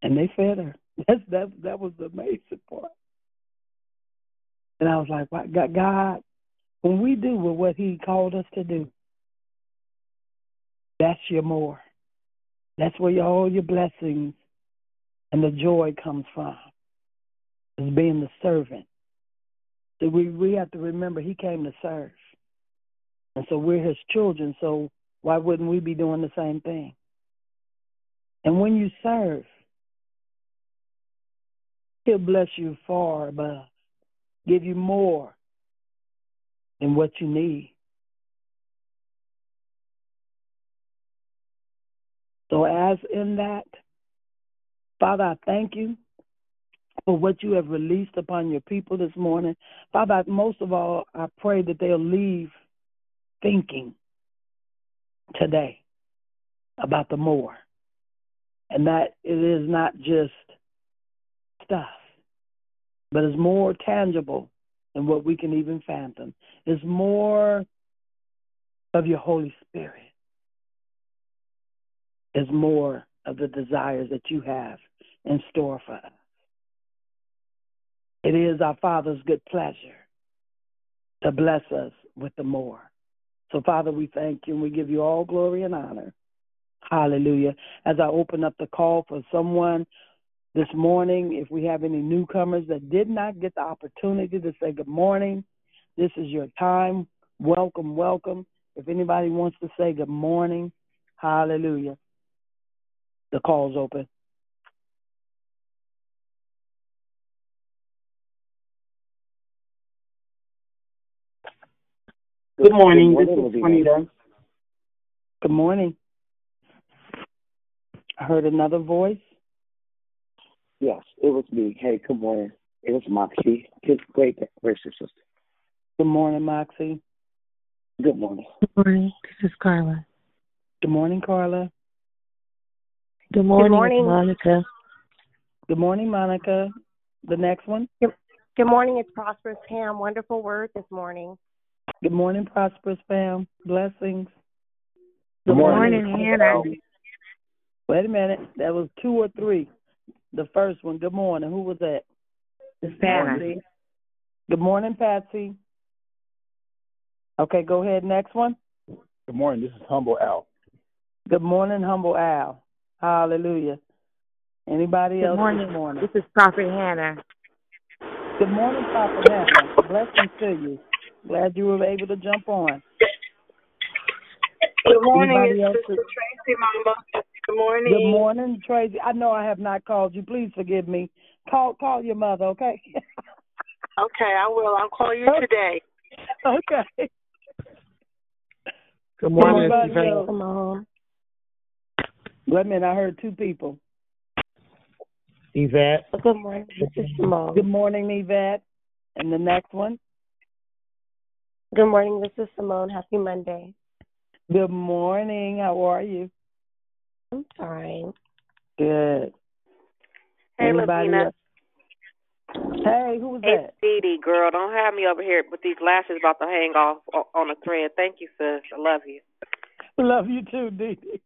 And they fed her. <laughs> That's that that was the amazing part. And I was like, God, when we do what He called us to do, that's your more. That's where your, all your blessings and the joy comes from. Is being the servant. So we we have to remember He came to serve, and so we're His children. So why wouldn't we be doing the same thing? And when you serve, He'll bless you far above, give you more than what you need. So, as in that, Father, I thank you for what you have released upon your people this morning. Father, most of all, I pray that they'll leave thinking today about the more. And that it is not just stuff, but it's more tangible than what we can even fathom. It's more of your Holy Spirit. It's more of the desires that you have in store for us. It is our Father's good pleasure to bless us with the more. So, Father, we thank you and we give you all glory and honor. Hallelujah. As I open up the call for someone this morning, if we have any newcomers that did not get the opportunity to say good morning, this is your time. Welcome, welcome. If anybody wants to say good morning, hallelujah. The call's open. Good morning. This is Juanita. Good morning. I heard another voice. Yes, it was me. Hey, good morning. It was Moxie. His great gracious sister. Good morning, Moxie. Good morning. Good morning. This is Carla. Good morning, Carla. Good morning, Good morning. Monica. Good morning, Monica. The next one. Good, good morning. It's Prosperous Pam. Wonderful word this morning. Good morning, Prosperous Pam. Blessings. Good morning, Hannah. Wait a minute. That was two or three. The first one. Good morning. Who was that? It's Hannah. Patsy. Good morning, Patsy. Okay, go ahead. Next one. Good morning. This is Humble Al. Good morning, humble Al. Hallelujah. Anybody else? Good else morning. this morning? This is Prophet Hannah. Good morning, Prophet Hannah. Blessings to you. Glad you were able to jump on. Good morning, Anybody it's Sister Tracy, Mama. Good morning. Good morning, Tracy. I know I have not called you. Please forgive me. Call call your mother, okay? <laughs> Okay, I will. I'll call you today. okay. Good morning, Anybody Yvette. Come on. Wait a minute, I heard two people. Yvette. Good morning. This is Good morning, Yvette. And the next one. Good morning. This is Simone. Happy Monday. Good morning. How are you? I'm fine. Good. Hey, Anybody Lavina. else? Hey, who was Hey, that? Dee Dee, girl, don't have me over here with these lashes about to hang off on a thread. Thank you, sis. I love you. Love you too, Dee Dee.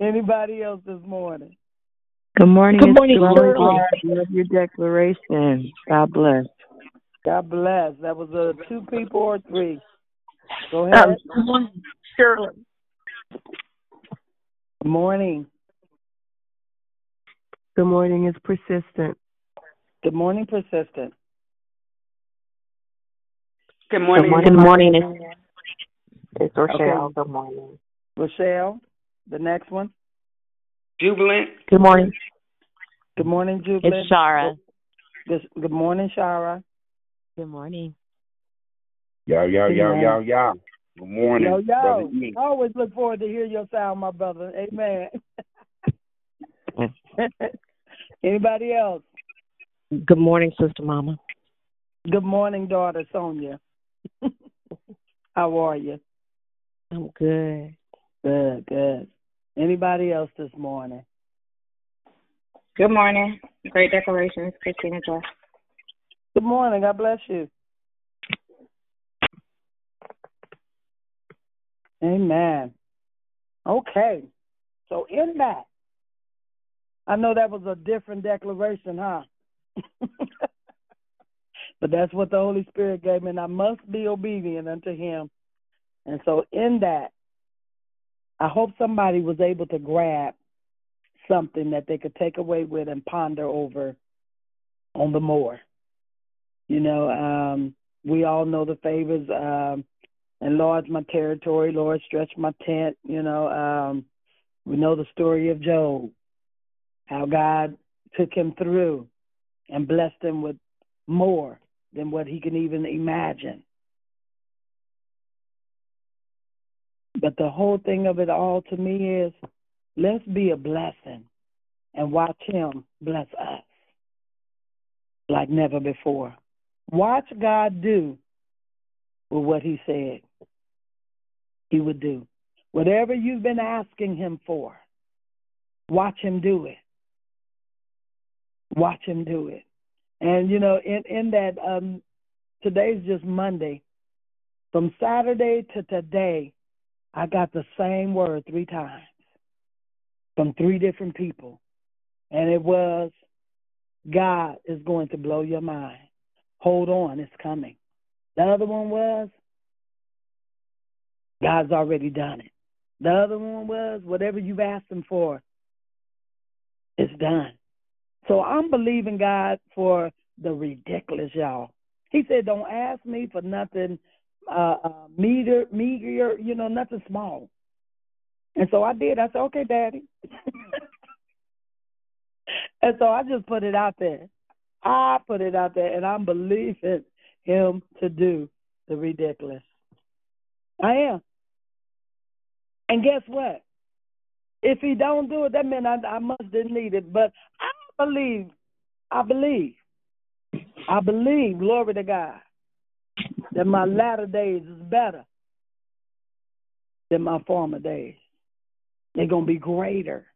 Anybody else this morning? Good morning. Good morning, Shirley. Shirley. Love your declaration. God bless. God bless. That was a two people or three. Go ahead. Um, good morning, Shirley. Good morning. Good morning. It's persistent. Good morning, persistent. Good morning. Good morning. It's, It's Rochelle. Okay. Good morning. Rochelle, the next one. Jubilant. good morning. Good morning, Jubilant. It's Shara. Good, good morning, Shara. Good morning. Yo, yo, yo, yo, yo. Good morning, Yo, brother yo. E. I always look forward to hear your sound, my brother. Amen. <laughs> Anybody else? Good morning, Sister Mama. Good morning, daughter Sonia. <laughs> How are you? I'm good. Good, good. Anybody else this morning? Good morning. Great decorations, Christina Joy. Good morning. God bless you. Amen. Okay. So in that, I know that was a different declaration, huh? <laughs> but that's what the Holy Spirit gave me, and I must be obedient unto Him. And so in that, I hope somebody was able to grab something that they could take away with and ponder over on the more. You know, um, we all know the favors, um, enlarge my territory, Lord, stretch my tent. You know, um, we know the story of Job, how God took him through and blessed him with more than what he can even imagine. But the whole thing of it all to me is let's be a blessing and watch him bless us like never before. Watch God do with what he said he would do. Whatever you've been asking him for, watch him do it. Watch him do it. And you know, in in that um today's just Monday. From Saturday to today, I got the same word three times from three different people. And it was God is going to blow your mind. Hold on, it's coming. The other one was God's already done it. The other one was whatever you've asked him for, it's done. So I'm believing God for the ridiculous, y'all. He said, "Don't ask me for nothing uh, uh meager, meager, you know, nothing small." And so I did. I said, "Okay, Daddy." <laughs> and so I just put it out there. I put it out there, and I'm believing Him to do the ridiculous. I am. And guess what? If He don't do it, that means I, I must need it. But I believe. I believe. I believe, glory to God, that my latter days is better than my former days. They're going to be greater.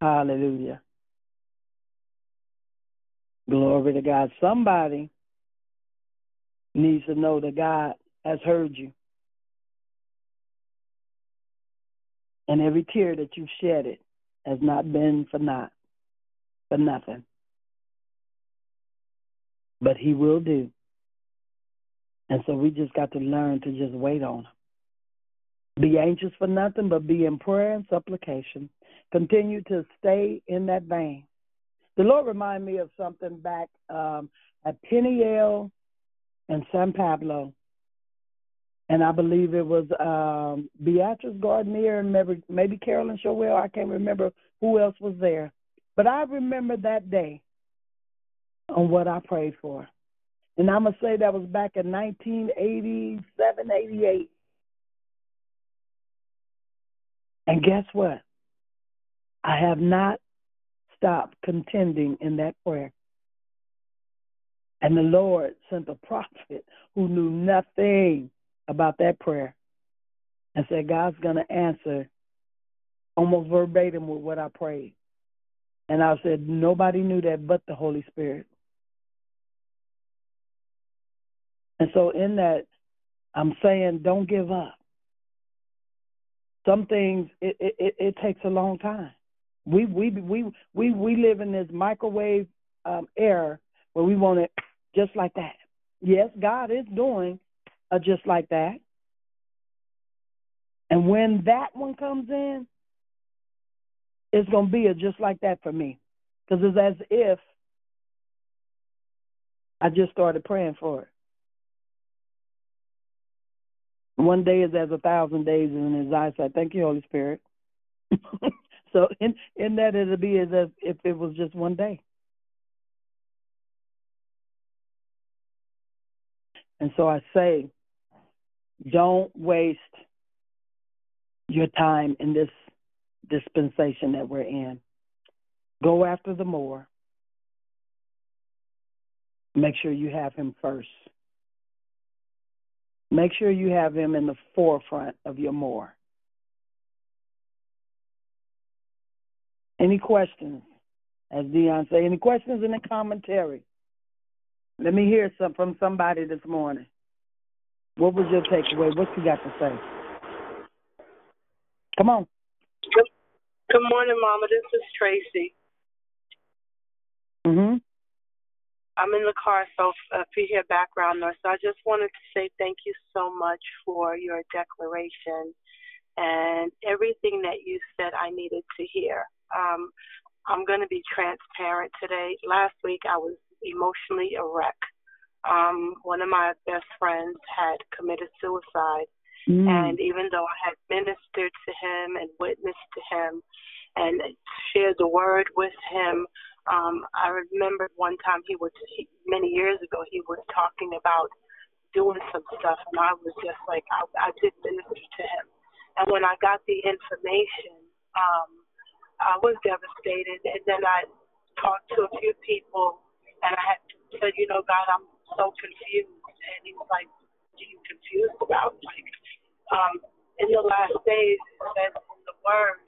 Hallelujah. Glory to God. Somebody needs to know that God has heard you. And every tear that you've shed it has not been for naught, for nothing. But He will do. And so we just got to learn to just wait on Him. Be anxious for nothing, but be in prayer and supplication. Continue to stay in that vein. The Lord reminded me of something back um, at Peniel and San Pablo. And I believe it was um, Beatrice Gardner and maybe, maybe Carolyn Showell. I can't remember who else was there. But I remember that day on what I prayed for. And I'm going to say that was back in 1987, 88. And guess what? I have not stopped contending in that prayer. And the Lord sent a prophet who knew nothing about that prayer and said, God's going to answer almost verbatim with what I prayed. And I said, nobody knew that but the Holy Spirit. And so, in that, I'm saying, don't give up. Some things it, it, it takes a long time. We we we we we live in this microwave um, era where we want it just like that. Yes, God is doing a just like that. And when that one comes in, it's going to be a just like that for me. Because it's as if I just started praying for it. One day is as a thousand days in his eyesight. Thank you, Holy Spirit. <laughs> so <laughs> in in that it'll be as if if it was just one day. And so I say, don't waste your time in this dispensation that we're in. Go after the more. Make sure you have him first. Make sure you have him in the forefront of your more. Any questions? As Dion say, any questions in the commentary? Let me hear some from somebody this morning. What was your takeaway? What you got to say? Come on. Good, morning, Mama. This is Tracy. Mhm. I'm in the car, so if you hear background noise, so I just wanted to say thank you so much for your declaration and everything that you said I needed to hear. Um, I'm going to be transparent today. Last week I was emotionally a wreck. Um, one of my best friends had committed suicide. Mm. And even though I had ministered to him and witnessed to him and shared the word with him, um, I remember one time he was, he, many years ago, he was talking about doing some stuff, and I was just like, I, I did minister to him. And when I got the information, um, I was devastated. And then I talked to a few people and I had said, you know, God, I'm so confused. And he was like, what are you confused about? Like, um, in the last days, it says in the word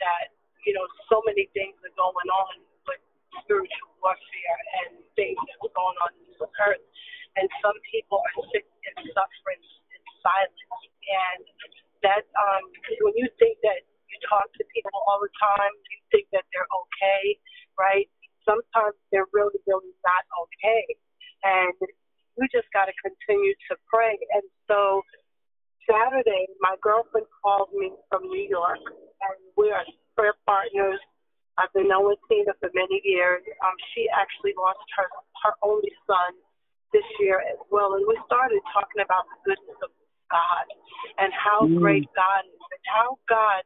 that, you know, so many things are going on with spiritual warfare and things that are going on in this earth. And some people are sick and suffering in silence. And that, um, when you think that talk to people all the time, you think that they're okay, right? sometimes they're really, really not okay. And we just got to continue to pray. And so Saturday, my girlfriend called me from New York, and we are prayer partners. I've been knowing Tina for many years. Um, she actually lost her her only son this year as well, and we started talking about the goodness of God and how mm. great God is, and how God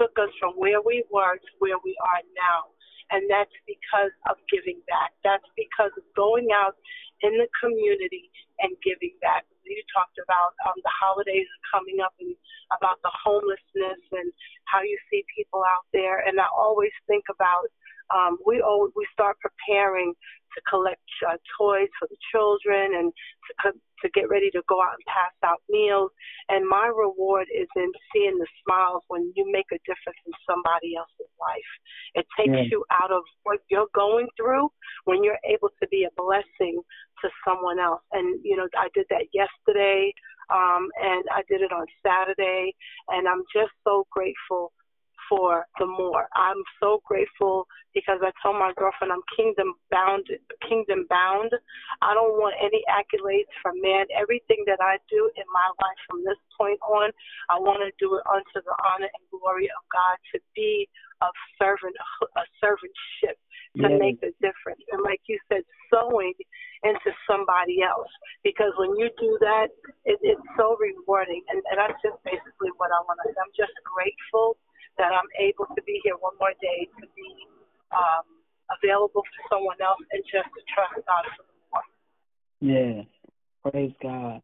took us from where we were to where we are now and that's because of giving back. That's because of going out in the community and giving back. You talked about um, the holidays coming up and about the homelessness and how you see people out there. And I always think about um, we always, we start preparing to collect uh, toys for the children and to, to get ready to go out and pass out meals. And my reward is in seeing the smiles when you make a difference in somebody else's life. It takes yeah. you out of what you're going through when you're able to be a blessing to someone else. And, you know, I did that yesterday um, and I did it on Saturday. And I'm just so grateful for the more. I'm so grateful because I told my girlfriend I'm kingdom bound, kingdom bound. I don't want any accolades from man. Everything that I do in my life from this point on, I want to do it unto the honor and glory of God to be a servant, a servantship to yes. make a difference. And like you said, sowing into somebody else. Because when you do that, it, it's so rewarding. And, and that's just basically what I want to say. I'm just grateful that I'm able to be here one more day to be um, available for someone else and just to trust God for more. Yes, praise God.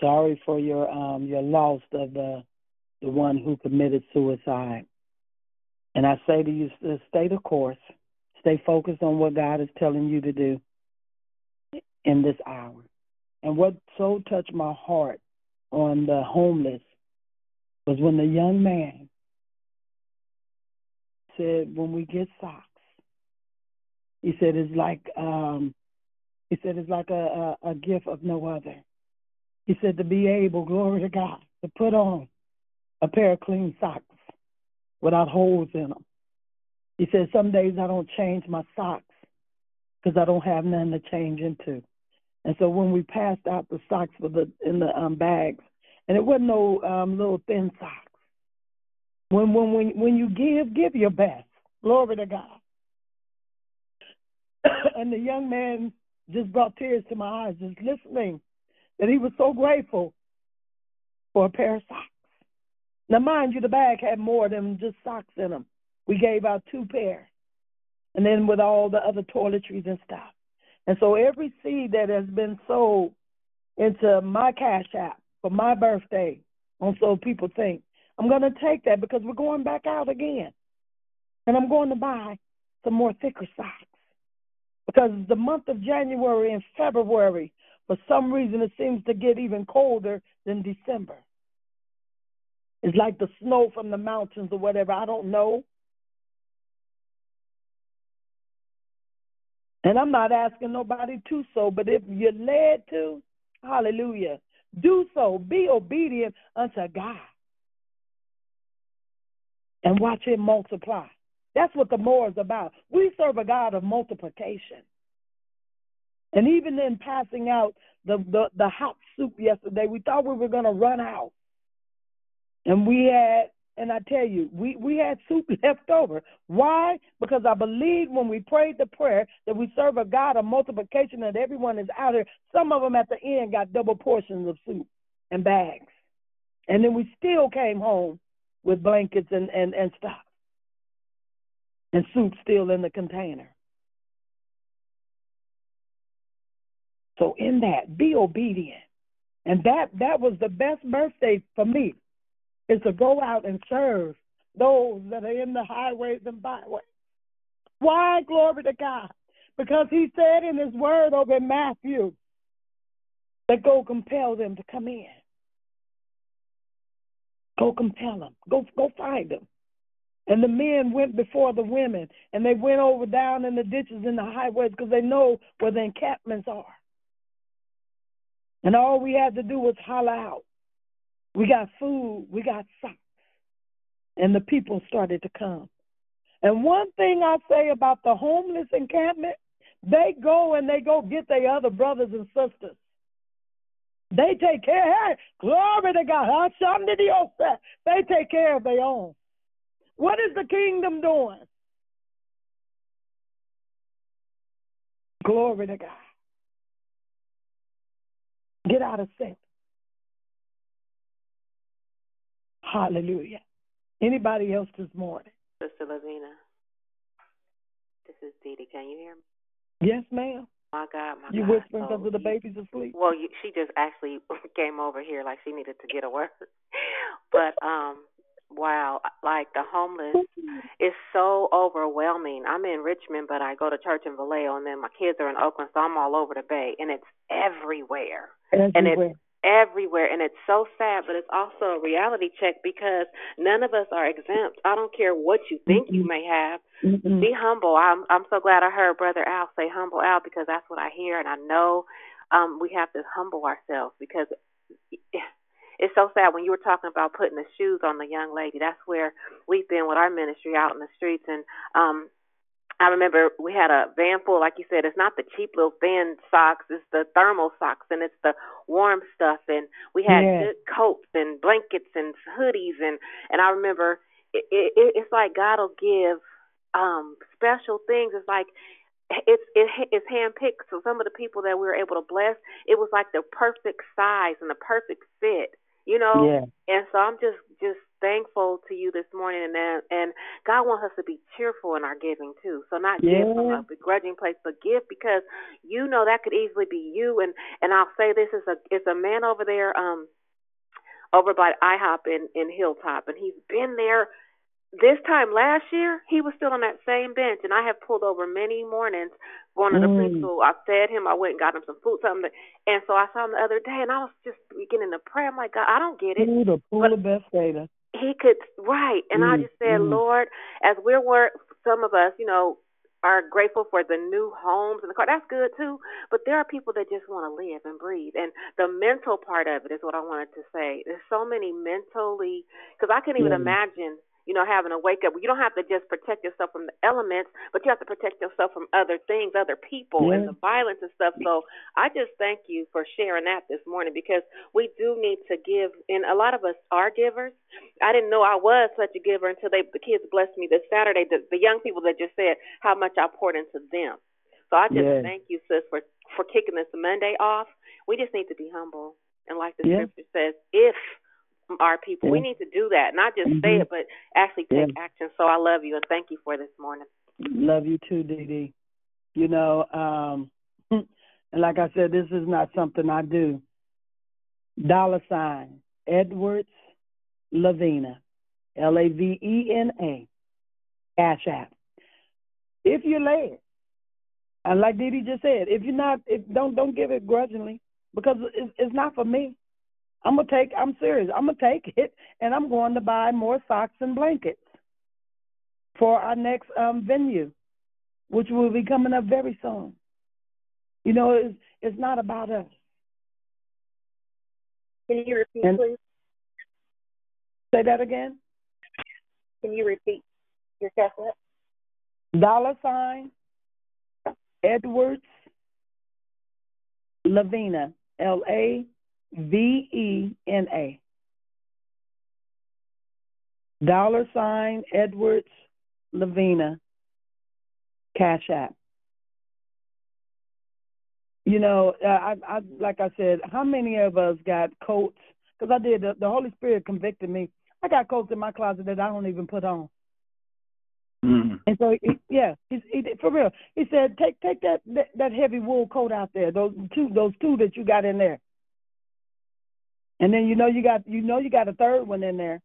Sorry for your um your loss of the the one who committed suicide. And I say to you, stay the course. Stay focused on what God is telling you to do in this hour. And what so touched my heart on the homeless was when the young man said, when we get socks, He said it's like um he said it's like a, a, a gift of no other. He said to be able, glory to God, to put on a pair of clean socks without holes in them. He said some days I don't change my socks because I don't have nothing to change into. And so when we passed out the socks for the in the um, bags, and it wasn't no um, little thin socks. When when when when you give, give your best. Glory to God. <coughs> and the young man just brought tears to my eyes just listening that he was so grateful for a pair of socks. Now, mind you, the bag had more than just socks in them. We gave out two pairs, and then with all the other toiletries and stuff. And so every seed that has been sold into my cash app for my birthday, and so people think, I'm going to take that because we're going back out again. And I'm going to buy some more thicker socks. Because the month of January and February, for some reason, it seems to get even colder than December. It's like the snow from the mountains or whatever. I don't know. And I'm not asking nobody to sow, but if you're led to, hallelujah, do so. Be obedient unto God. And watch him multiply. That's what the more is about. We serve a God of multiplication. And even in passing out the, the, the hot soup yesterday, we thought we were going to run out. And we had, and I tell you, we, we had soup <laughs> left over. Why? Because I believe when we prayed the prayer that we serve a God of multiplication and everyone is out here. Some of them at the end got double portions of soup and bags. And then we still came home with blankets and, and, and stuff and soup still in the container. So in that, be obedient. And that that was the best birthday for me, is to go out and serve those that are in the highways and byways. Why? Glory to God. Because he said in his word over in Matthew that go compel them to come in. Go compel them. Go go find them. And the men went before the women, and they went over down in the ditches and the highways because they know where the encampments are. And all we had to do was holler out. We got food, we got socks. And the people started to come. And one thing I say about the homeless encampment, they go and they go get their other brothers and sisters. They take care. Hey, glory to God. They take care of their own. What is the kingdom doing? Glory to God. Get out of sin. Hallelujah. Anybody else this morning? Sister Lavina, this is Dee. Can you hear me? Yes, ma'am. My God, my you God. whispering so because of the you, baby's asleep? Well, you, she just actually <laughs> came over here like she needed to get a word. <laughs> but um, wow, like the homeless is so overwhelming. I'm in Richmond, but I go to church in Vallejo, and then my kids are in Oakland, so I'm all over the Bay, and it's everywhere. Everywhere. And it's everywhere and it's so sad but it's also a reality check because none of us are exempt i don't care what you think mm-hmm. you may have mm-hmm. be humble i'm i'm so glad i heard brother al say humble al because that's what i hear and i know um we have to humble ourselves because it's so sad when you were talking about putting the shoes on the young lady that's where we've been with our ministry out in the streets and um I remember we had a van full, like you said, it's not the cheap little thin socks, it's the thermal socks and it's the warm stuff and we had yeah. good coats and blankets and hoodies and and I remember it, it, it's like God'll give um special things. It's like it's it, it's handpicked. So some of the people that we were able to bless, it was like the perfect size and the perfect fit, you know. Yeah. And so I'm just just thankful to you this morning and and God wants us to be cheerful in our giving too. So not yeah. give from a begrudging place, but give because you know that could easily be you. And and I'll say this is a it's a man over there um over by IHOP in in Hilltop, and he's been there. This time last year, he was still on that same bench, and I have pulled over many mornings going to the Mm. preschool. I fed him. I went and got him some food, something, and so I saw him the other day, and I was just beginning to pray. I'm like, God, I don't get it. Ooh, the pool But- of Bethsaida. he could right and i Mm, just said mm. lord as we're work some of us you know are grateful for the new homes and the car. That's good too. But there are people that just want to live and breathe. And the mental part of it is what I wanted to say. There's so many mentally, because I can't even Yeah. imagine, you know, having to wake up. You don't have to just protect yourself from the elements, but you have to protect yourself from other things, other people, and the violence and stuff. So I just thank you for sharing that this morning because we do need to give, and a lot of us are givers. I didn't know I was such a giver until they, the kids blessed me this Saturday. The, the young people that just said how much I poured into them. So I just Yes. thank you, sis, for for kicking this Monday off. We just need to be humble, and like the Yeah. scripture says, if our people, we need to do that, not just say Mhm. it, but actually take Yeah. action. So I love you and thank you for this morning. Love you too, Dee Dee. You know, um, <laughs> and like I said, this is not something I do. Dollar sign Edwards Lavina, L A V E N A, Cash App. If you're led, and like Dee Dee just said, if you're not, if don't don't give it grudgingly because it's, it's not for me. I'm gonna take. I'm serious. I'm gonna take <laughs> it, and I'm going to buy more socks and blankets for our next um venue which will be coming up very soon. You know, it's it's not about us. Can you repeat, And- please? Say that again. Can you repeat your app? Dollar sign Edwards Lavina L A V E N A. Dollar sign Edwards Lavina Cash App. You know, uh, I, I like I said, how many of us got coats? Because I did. The, the Holy Spirit convicted me. I got coats in my closet that I don't even put on. Mm. And so, he, yeah, he, he for real. He said, take take that, that that heavy wool coat out there. Those two those two that you got in there. And then you know you got you know you got a third one in there.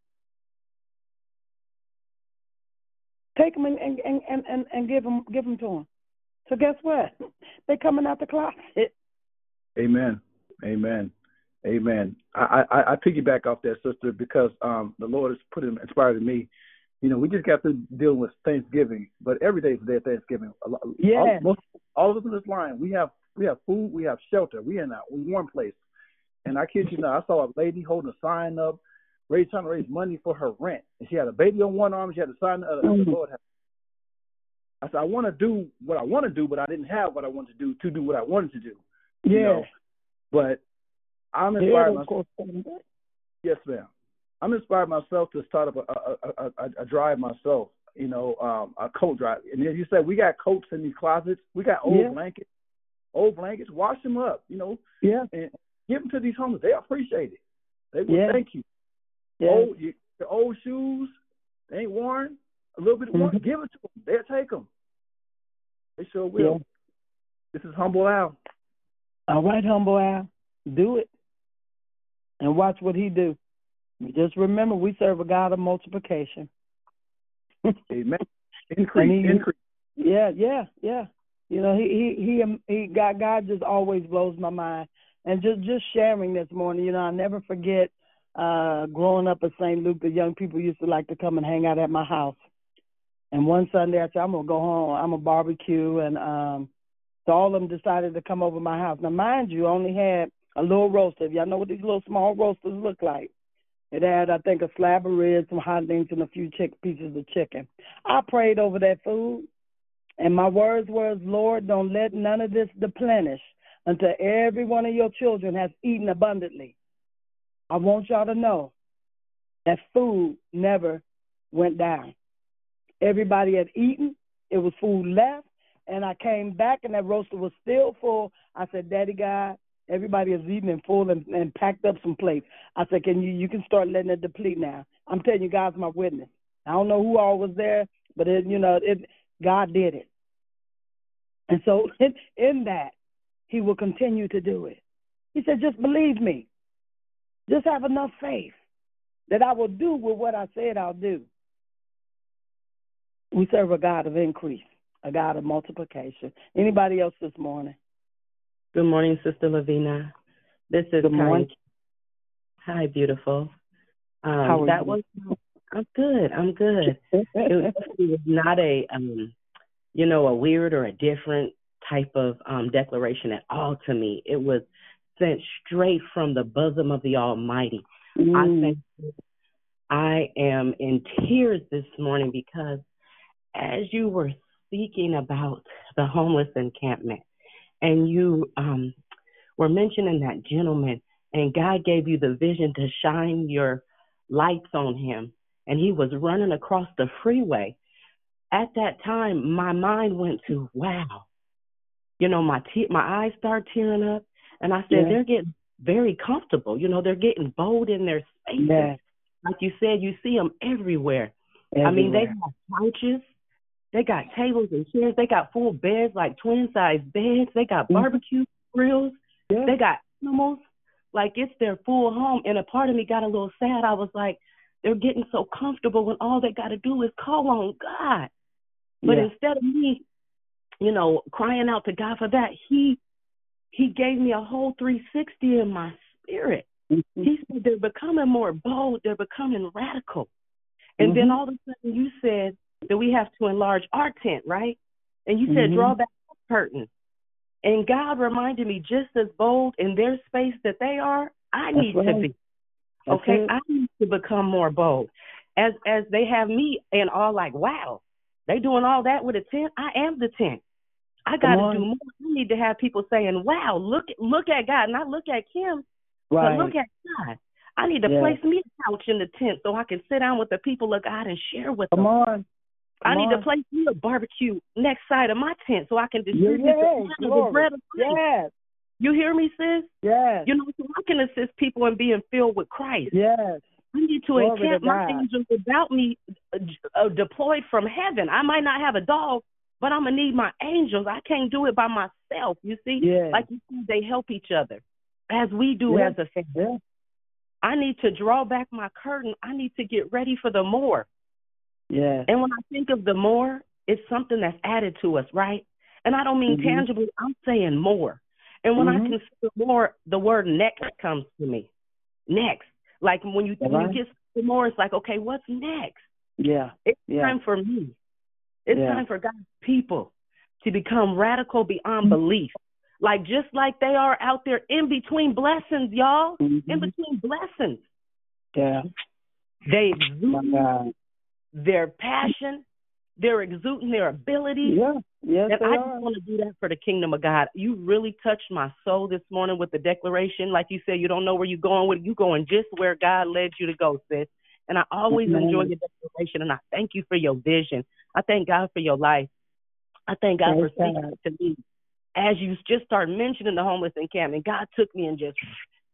Take them and and and and, and give them give them to them. So guess what? <laughs> They coming out the closet. <laughs> Amen. Amen. Amen. I, I, I piggyback off that, sister, because um, the Lord has put it inspired in me. You know, we just got to dealing with Thanksgiving, but every day is a day of Thanksgiving. A lot- Yeah. All, most, all of us in this line, we have we have food, we have shelter, we are in a warm place. And I kid you not, I saw a lady holding a sign up, raise, trying to raise money for her rent. And she had a baby on one arm, she had a sign on the other. I said, Mhm. Lord, I said, I want to do what I want to do, but I didn't have what I wanted to do to do what I wanted to do. you Yeah. know. But I'm inspired of myself. Yes, ma'am. I'm inspired myself to start up a, a, a, a, a drive myself. You know, um, a coat drive. And then you said we got coats in these closets. We got old Yeah. blankets. Old blankets. Wash them up. You know, Yeah. and give them to these homeless. They appreciate it. They will Yeah. thank you. Yeah. Old, you, the old shoes. They ain't worn. A little bit worn. Mhm. Give it to them. They'll take them. They sure will. Yeah. This is humble Al. All right, humble Al, do it, and watch what he do. Just remember, we serve a God of multiplication. <laughs> Amen. Increase. he- increase. Yeah, yeah, yeah. You know, he he he he God God just always blows my mind. And just just sharing this morning, you know, I never forget uh growing up in St. Luke, the young people used to like to come and hang out at my house. And one Sunday I said, I'm gonna go home, I'm gonna barbecue and um so all of them decided to come over my house. Now mind you, I only had a little roaster. If y'all know what these little small roasters look like. It had, I think, a slab of ribs, some hot links, and a few chick pieces of chicken. I prayed over that food, and my words was, Lord, don't let none of this deplenish until every one of your children has eaten abundantly. I want y'all to know that food never went down. Everybody had eaten. It was food left. And I came back, and that roaster was still full. I said, Daddy God, everybody is eating and full and, and packed up some plates. I said, Can you you can start letting it deplete now. I'm telling you, God's my witness. I don't know who all was there, but it, you know, it God did it. And so <laughs> in that, He will continue to do it. He said, Just believe me. Just have enough faith that I will do with what I said I'll do. We serve a God of increase, a God of multiplication. Anybody else this morning? Good morning, Sister Lavina. This is Good morning. Hi, beautiful. Um, How are that you? was I'm good. I'm good. it, was, <laughs> it was not a um you know, a weird or a different type of um, declaration at all to me. It was sent straight from the bosom of the Almighty. Mm. I think I am in tears this morning because as you were speaking about the homeless encampment and you um, were mentioning that gentleman and God gave you the vision to shine your lights on him and he was running across the freeway at that time my mind went to wow you know my te- my eyes start tearing up and i said Yeah. they're getting very comfortable you know they're getting bold in their spaces Yeah. like you said you see them everywhere i mean they Everywhere. got couches they got tables and chairs they got full beds like twin size beds they got Mhm. barbecue grills Yeah. they got animals like it's their full home and a part of me got a little sad i was like they're getting so comfortable when all they got to do is call on god but Yeah. instead of me you know crying out to god for that. He he gave me a whole 360 in my spirit. Mm-hmm. he said they're becoming more bold. They're becoming radical. And then Mhm. all of a sudden you said that we have to enlarge our tent right? And you said Mhm. draw back the curtain. And god reminded me just as bold in their space that they are i That's need to be. That's okay? it. i need to become more bold. As as they have me and all like wow they doing all that with a tent? I am the tent i got to do more i need to have people saying wow look look at god not look at kim Right. but look at god i need to Yeah. place me a couch in the tent so i can sit down with the people of god and share with Come them on. I need on. to place me a barbecue next side of my tent so I can distribute yes, the, manna, the bread of life. Yes. You hear me, sis? Yes. You know, so I can assist people in being filled with Christ. Yes. I need to Glory encamp to my angels about me uh, uh, deployed from heaven. I might not have a dog, but I'm to need my angels. I can't do it by myself, you see? Yes. Like you see, they help each other as we do Yes. as a family. Yeah. I need to draw back my curtain. I need to get ready for the more. Yeah. And when I think of the more, it's something that's added to us, right? And I don't mean Mhm. tangibly, I'm saying more. And when I Mhm. consider more, the word next comes to me. Next. Like when you when you get more, it's like, okay, what's next? Yeah. It's Yeah. time for me. It's Yeah. time for God's people to become radical beyond belief. Like just like they are out there in between blessings, y'all. In Mhm. between blessings. Yeah. They exude their passion, they're exuding their ability. Yeah. Yes, and I just want to do that for the kingdom of God. You really touched my soul this morning with the declaration. Like you said, you don't know where you're going with it. You going just where God led you to go, sis. And I always Amen. enjoy your declaration, and I thank you for your vision. I thank God for your life. I thank God for Praise speaking to me. As you just started mentioning the homeless encampment, God took me and just,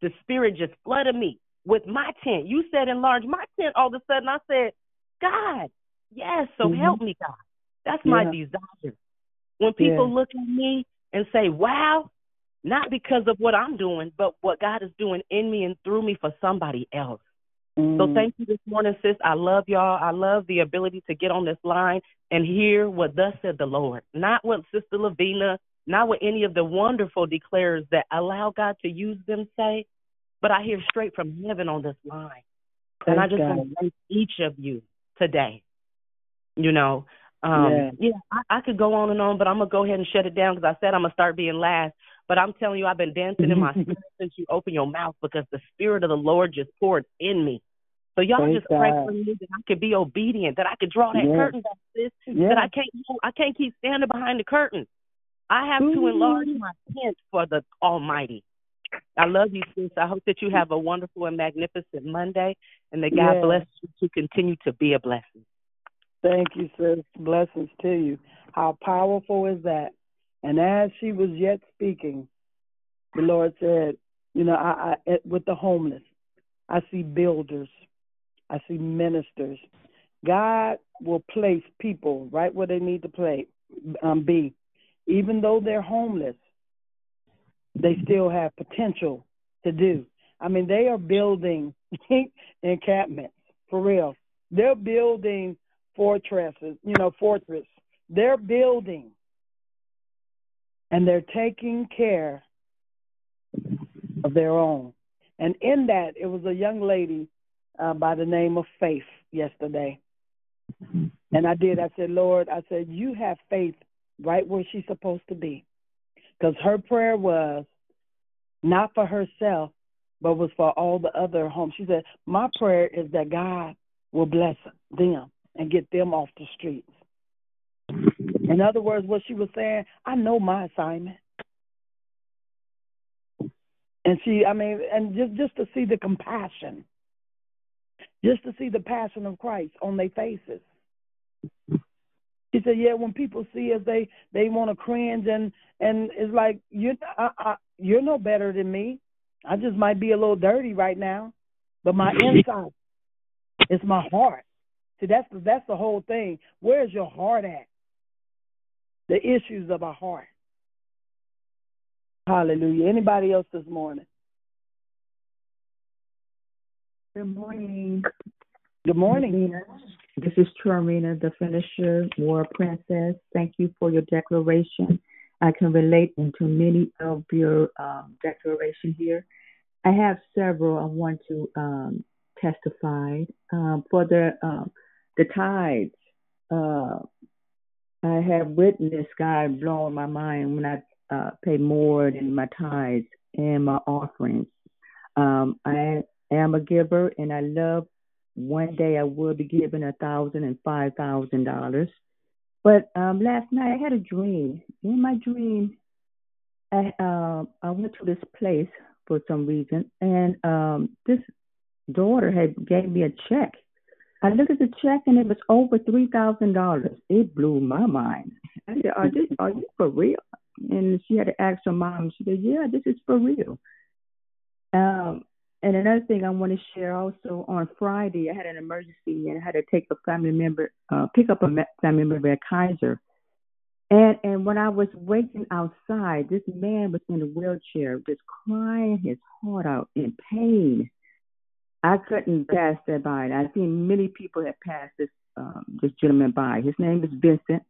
the Spirit just flooded me with my tent. You said enlarge my tent. All of a sudden, I said, God, yes, so Mhm. help me, God. That's my Yeah. desire. When people Yeah. look at me and say, wow, not because of what I'm doing, but what God is doing in me and through me for somebody else. So Mm. thank you this morning, sis. I love y'all. I love the ability to get on this line and hear what thus said the Lord. Not what Sister Lavina, not what any of the wonderful declares that allow God to use them say, but I hear straight from heaven on this line. and I just want to thank each of you today. You know, um, Yeah. yeah, I, I could go on and on, but I'm gonna go ahead and shut it down because I said I'm gonna start being last. But I'm telling you, I've been dancing in my <laughs> spirit since you opened your mouth because the spirit of the Lord just poured in me. So y'all Praise just pray God. for me that I could be obedient, that I could draw that Yeah. curtain back, sis. Yeah. That I can't, I can't keep standing behind the curtain. I have to enlarge my tent for the Almighty. I love you, sis. I hope that you have a wonderful and magnificent Monday, and that God Yeah. bless you to continue to be a blessing. Thank you, sis. Blessings to you. How powerful is that? And as she was yet speaking, the Lord said, you know, I, I with the homeless, I see builders, I see ministers. God will place people right where they need to play, um, be. Even though they're homeless, they still have potential to do. I mean, they are building <laughs> encampments for real. They're building fortresses, you know, fortress. They're building and they're taking care of their own. And in that, it was a young lady uh, by the name of Faith yesterday. And I did. I said, Lord, I said, you have faith right where she's supposed to be. Because her prayer was not for herself, but was for all the other homes. She said, My prayer is that God will bless them and get them off the streets. In other words, what she was saying, I know my assignment. And she, I mean, and just just to see the compassion, just to see the passion of Christ on their faces. She said, "Yeah, when people see us, they they want to cringe and and it's like you, I, I, you're no better than me. I just might be a little dirty right now, but my <laughs> inside, it's my heart. See, that's the, that's the whole thing. Where's your heart at? The issues of our heart. Hallelujah. Anybody else this morning? Good morning. Good morning. This is Trarina, the finisher, war princess. Thank you for your declaration. I can relate into many of your um, declaration here. I have several I want to um, testify um, for the um, the tithes. Uh, I have witnessed God blowing my mind when I uh, pay more than my tithes and my offerings. Um, I am a giver, and I love. One day I will be giving a thousand and five thousand dollars. But um, last night I had a dream. In my dream, I uh, I went to this place for some reason, and um, this daughter had gave me a check. I looked at the check, and it was over three thousand dollars. It blew my mind. I said, "Are this are you for real?" And she had to ask her mom. She said, "Yeah, this is for real." Um, and another thing I want to share also on Friday, I had an emergency and I had to take a family member, uh, pick up a family member at Kaiser. And and when I was waiting outside, this man was in a wheelchair, just crying his heart out in pain. I couldn't pass that by. I've seen many people that passed this um, this gentleman by. His name is Vincent.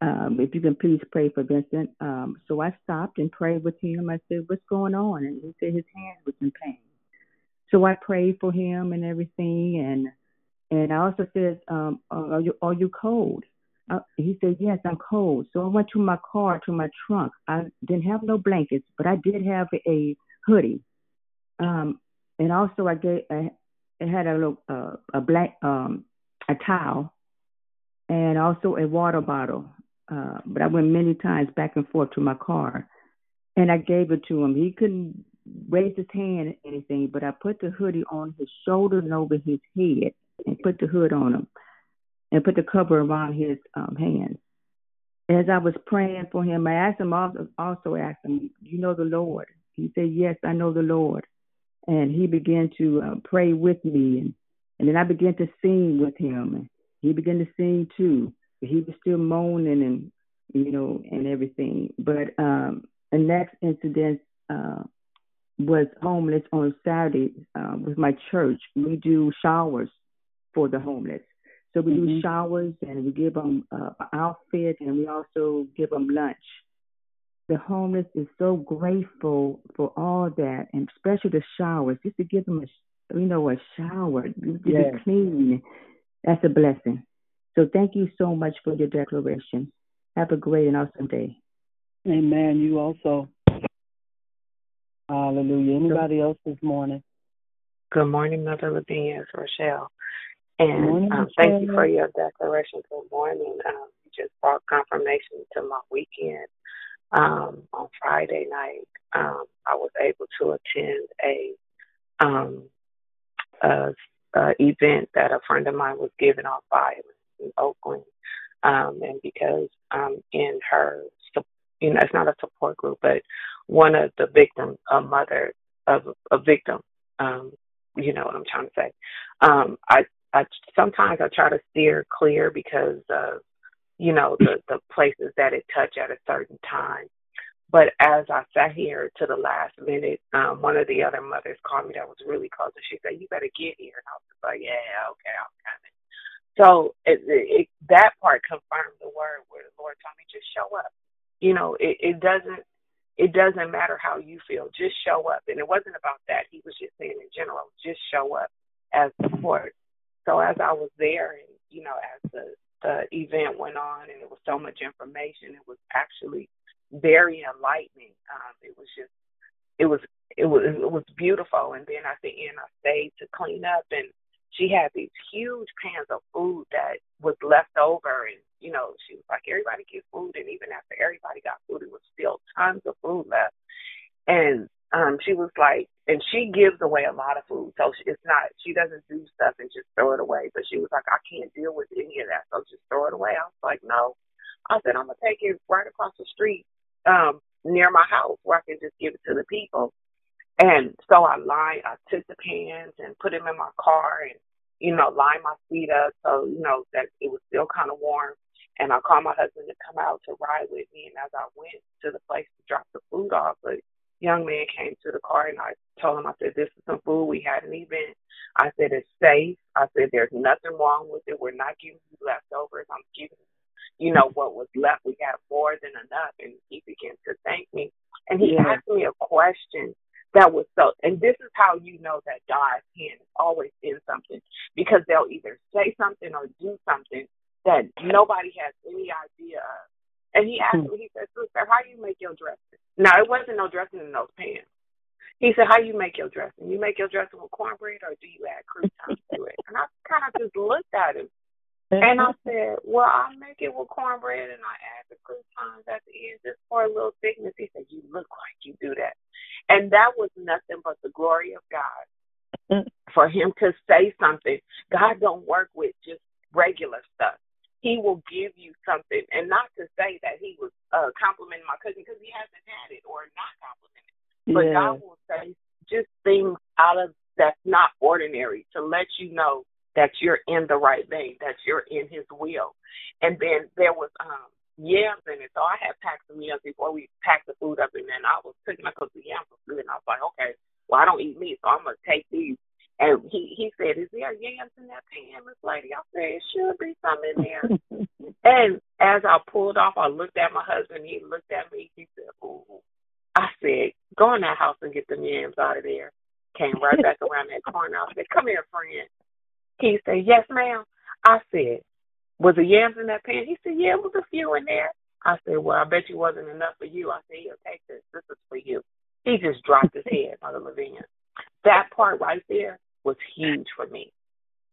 Um, if you can please pray for Vincent. Um, so I stopped and prayed with him. I said, "What's going on?" And he said his hand was in pain. So I prayed for him and everything, and and I also said, um, "Are you are you cold?" Uh, he said, "Yes, I'm cold." So I went to my car, to my trunk. I didn't have no blankets, but I did have a hoodie. Um, and also I gave I, I had a little uh, a black um a towel, and also a water bottle. Uh, but I went many times back and forth to my car, and I gave it to him. He couldn't raise his hand or anything, but I put the hoodie on his shoulders and over his head, and put the hood on him and put the cover around his um, hands. As I was praying for him, I asked him also, also asked him, "You know the Lord?" He said, "Yes, I know the Lord." And he began to uh, pray with me, and and then I began to sing with him, and he began to sing too. He was still moaning and you know and everything. But um, the next incident uh, was homeless on Saturday uh, with my church. We do showers for the homeless. So we mm-hmm. do showers and we give them uh, an outfit and we also give them lunch. The homeless is so grateful for all that, and especially the showers, just to give them a, you know, a shower, to yes. be clean. That's a blessing. So thank you so much for your declaration. Have a great and awesome day. Amen. You also. Hallelujah. Anybody else this morning? Good morning, Mother Lavinia. It's Rochelle. And um, thank you for your declaration. Good morning. Um, you just brought confirmation to my weekend. Um, on Friday night, um, I was able to attend a um, a, a event that a friend of mine was giving on violence in Oakland. Um, and because um, in her, you know, it's not a support group, but one of the victims, a mother of a victim, um, you know what I'm trying to say. Um, I I sometimes I try to steer clear because of you know the the places that it touch at a certain time. But as I sat here to the last minute, um, one of the other mothers called me that was really close, and she said, "You better get here." And I was like, "Yeah, okay, I'm coming." So it, it, that part confirmed the word where the Lord told me, "Just show up." You know, it, it doesn't it doesn't matter how you feel, just show up. And it wasn't about that. He was just saying in general, just show up as support. So as I was there, and you know, as the the event went on and it was so much information. It was actually very enlightening. Um, it was just, it was, it was, it was beautiful. And then at the end, I stayed to clean up, and she had these huge pans of food that was left over, and you know, she was like, everybody gets food, and even after everybody got food, it was still tons of food left. And um, she was like, and she gives away a lot of food, so it's not, she doesn't do stuff and just throw it away. But she was like, I can't deal with any of that, so just throw it away. I was like, no. I said, I'm gonna take it right across the street, um, near my house where I can just give it to the people. And so I lined, I took the pans and put them in my car and, you know, lined my feet up so, you know, that it was still kind of warm. And I called my husband to come out to ride with me. And as I went to the place to drop the food off, a young man came to the car and I told him, I said, this is some food. We had an event. I said, it's safe. I said, there's nothing wrong with it. We're not giving you leftovers. I'm giving you know, what was left. We had more than enough. And he began to thank me. And he yeah. asked me a question that was so, and this is how you know that God's hand is always in something because they'll either say something or do something that nobody has any idea of. And he asked hmm. me, he said, Sister, how you make your dressing? Now, it wasn't no dressing in those pans. He said, How you make your dressing? You make your dressing with cornbread or do you add croutons to it? And I kind of just looked at him and I uh-huh. said, Well, I make it with cornbread and I add the croutons at the end just for a little thickness. He said, You look like you do that. And that was nothing but the glory of God. Mm. for him to say something. God don't work with just regular stuff. He will give you something, and not to say that he was uh, complimenting my cousin because he hasn't had it or not complimenting. But Yeah. God will say just things out of that's not ordinary to let you know that you're in the right vein, that you're in His will. And then there was um yams in it, so I had packed some yams before we packed the food up, and then I was cooking up the yams was good, and I was like, okay, well I don't eat meat, so I'm gonna take these. And he he said, "Is there yams in that pan, Miss Lady?" I said, "It should be some in there." <laughs> and as I pulled off, I looked at my husband. He looked at me. He said, "Ooh." I said, "Go in that house and get the yams out of there." Came right back <laughs> around that corner. I said, "Come here, friend." He said, Yes, ma'am. I said, Was the yams in that pan? He said, Yeah, it was a few in there. I said, Well, I bet you wasn't enough for you. I said, Here, take this. This is for you. He just dropped his head, Mother Lavinia. That part right there was huge for me.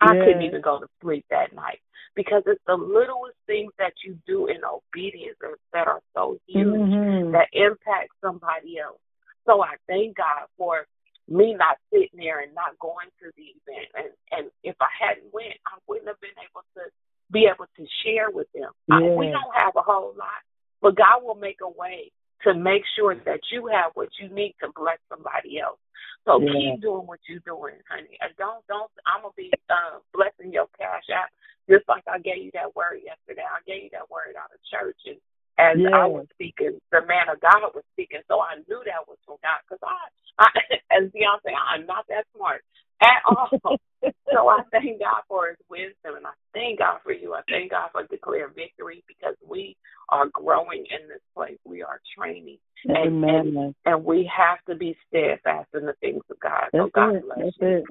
I couldn't even go to sleep that night because it's the littlest things that you do in obedience that- are so huge Mhm. that impact somebody else. So I thank God for me not sitting there and not going to the event. And and if I hadn't went, I wouldn't have been able to be able to share with them. I, we don't have a whole lot, but God will make a way to make sure that you have what you need to bless somebody else. So Yeah. keep doing what you're doing, honey. And don't don't I'm gonna be uh, blessing your cash app just like I gave you that word yesterday. I gave you that word out of church and as I was speaking, the man of God was speaking, so I knew that was from God. Because I, I, <laughs> as Beyonce, I'm not that smart at all. <laughs> so I thank God for His wisdom, and I thank God for you. I thank God for declaring victory because we are growing in this place. We are training, and Amen. and, and we have to be steadfast in the things of God. So That's God it. bless That's you. it.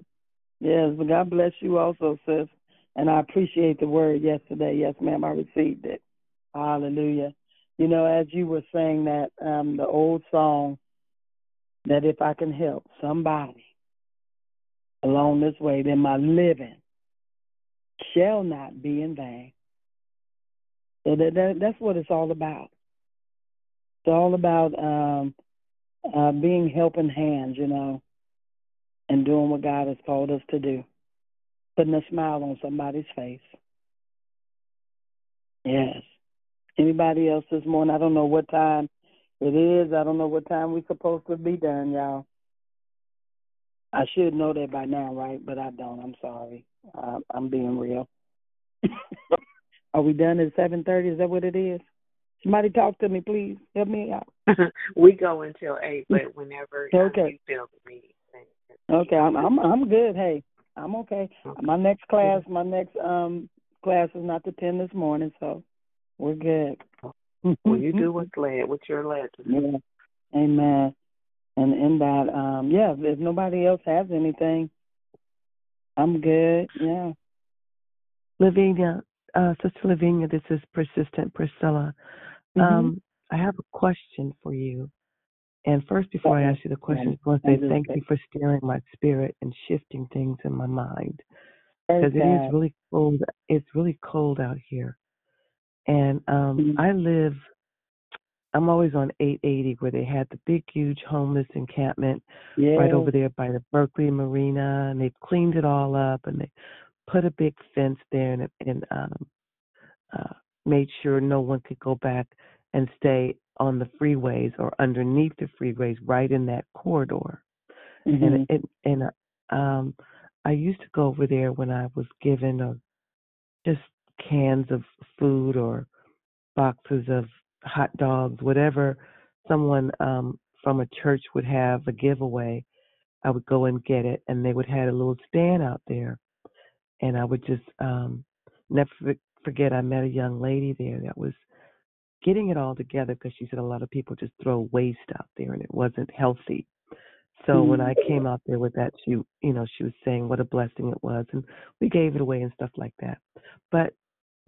Yes, but God bless you also, sis. And I appreciate the word yesterday. Yes, ma'am, I received it. Hallelujah. You know, as you were saying that, um, the old song that if I can help somebody along this way, then my living shall not be in vain. So that, that that's what it's all about. It's all about um uh being helping hands, you know, and doing what God has called us to do. Putting a smile on somebody's face. Yes. Anybody else this morning? I don't know what time it is. I don't know what time we're supposed to be done, y'all. I should know that by now, right? But I don't. I'm sorry. I'm being real. <laughs> Are we done at seven thirty? Is that what it is? Somebody talk to me, please. Help me out. <laughs> we go until eight, but whenever um, <laughs> Okay. you feel the need. Okay, I'm I'm I'm good. Hey, I'm okay. My next class, my next um class is not to ten this morning, so we're good. Well, you do what's led, what you're led. Yeah. Amen. And in that, um, yeah, if nobody else has anything, I'm good. Yeah. Lavinia, uh, Sister Lavinia, this is Persistent Priscilla. Mm-hmm. Um, I have a question for you. And first, before I ask you the question, I want to say thank you for steering my spirit and shifting things in my mind because it is really cold. It's really cold out here, and um, Mm-hmm. I live. I'm always on 880 where they had the big, huge homeless encampment right over there by the Berkeley Marina, and they've cleaned it all up and they put a big fence there and and um, uh, made sure no one could go back and stay on the freeways or underneath the freeways right in that corridor. Mhm. And it and uh, um, I used to go over there when I was given uh just cans of food or boxes of hot dogs, whatever someone um from a church would have a giveaway. I would go and get it, and they would have a little stand out there, and I would just um never forget. I met a young lady there that was getting it all together because she said a lot of people just throw waste out there, and it wasn't healthy. So when I came out there with that, she, you know, she was saying what a blessing it was, and we gave it away and stuff like that. But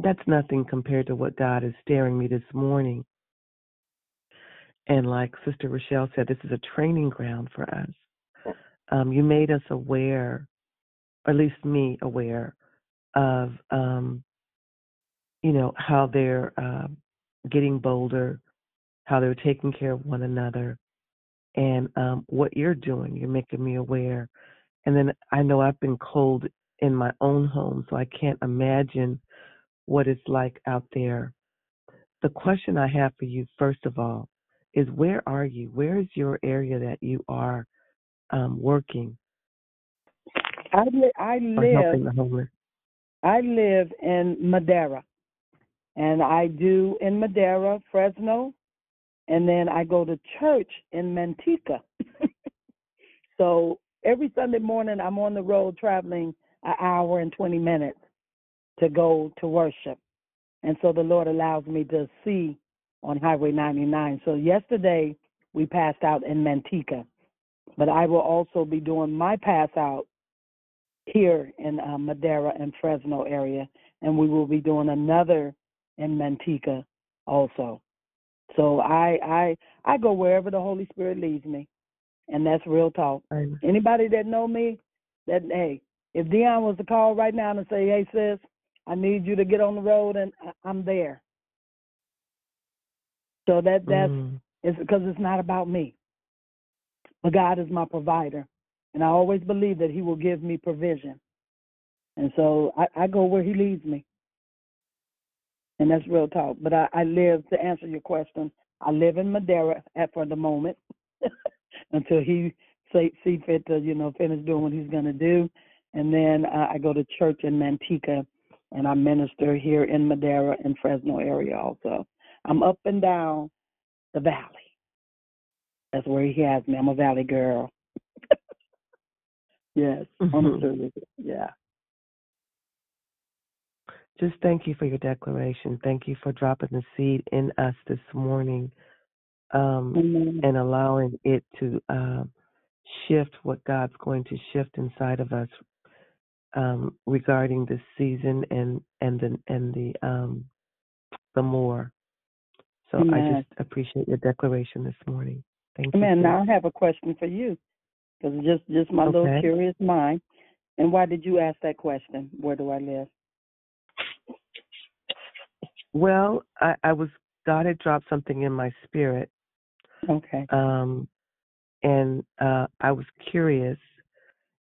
that's nothing compared to what God is staring me this morning. And like Sister Rochelle said, this is a training ground for us. Um, you made us aware, or at least me aware, of um, you know how they're uh, getting bolder, how they're taking care of one another, and um, what you're doing. You're making me aware. And then I know I've been cold in my own home, so I can't imagine what it's like out there. The question I have for you, first of all, is where are you? Where is your area that you are um, working I li- I live the homeless? I live in Madera, and I do in Madera, Fresno, and then I go to church in Manteca. <laughs> so every Sunday morning, I'm on the road traveling an hour and 20 minutes to go to worship. And so the Lord allows me to see on Highway 99. So yesterday, we passed out in Manteca, but I will also be doing my pass out here in uh, Madera and Fresno area, and we will be doing another in Manteca also. So I I I go wherever the Holy Spirit leads me, and that's real talk. Anybody that know me, that hey, if Dion was to call right now and say, hey sis, I need you to get on the road, and I'm there. So that that's Mm. it's because it's not about me. But God is my provider, and I always believe that He will give me provision. And so I, I go where He leads me, and that's real talk. But I, I live to answer your question. I live in Madera at for the moment <laughs> until He say, see fit to you know finish doing what He's going to do, and then uh, I go to church in Manteca, and I minister here in Madera and Fresno area also. I'm up and down the valley. That's where He has me. I'm a valley girl. <laughs> yes, Mhm. honestly, yeah. Just thank you for your declaration. Thank you for dropping the seed in us this morning um, and allowing it to um, shift what God's going to shift inside of us um, regarding this season and and the and the um, the more. So I just appreciate your declaration this morning. Thank you. Amen. Now I have a question for you, because just just my little curious mind. And why did you ask that question? Where do I live? Well, I, I was God had dropped something in my spirit, Okay. um, and uh, I was curious.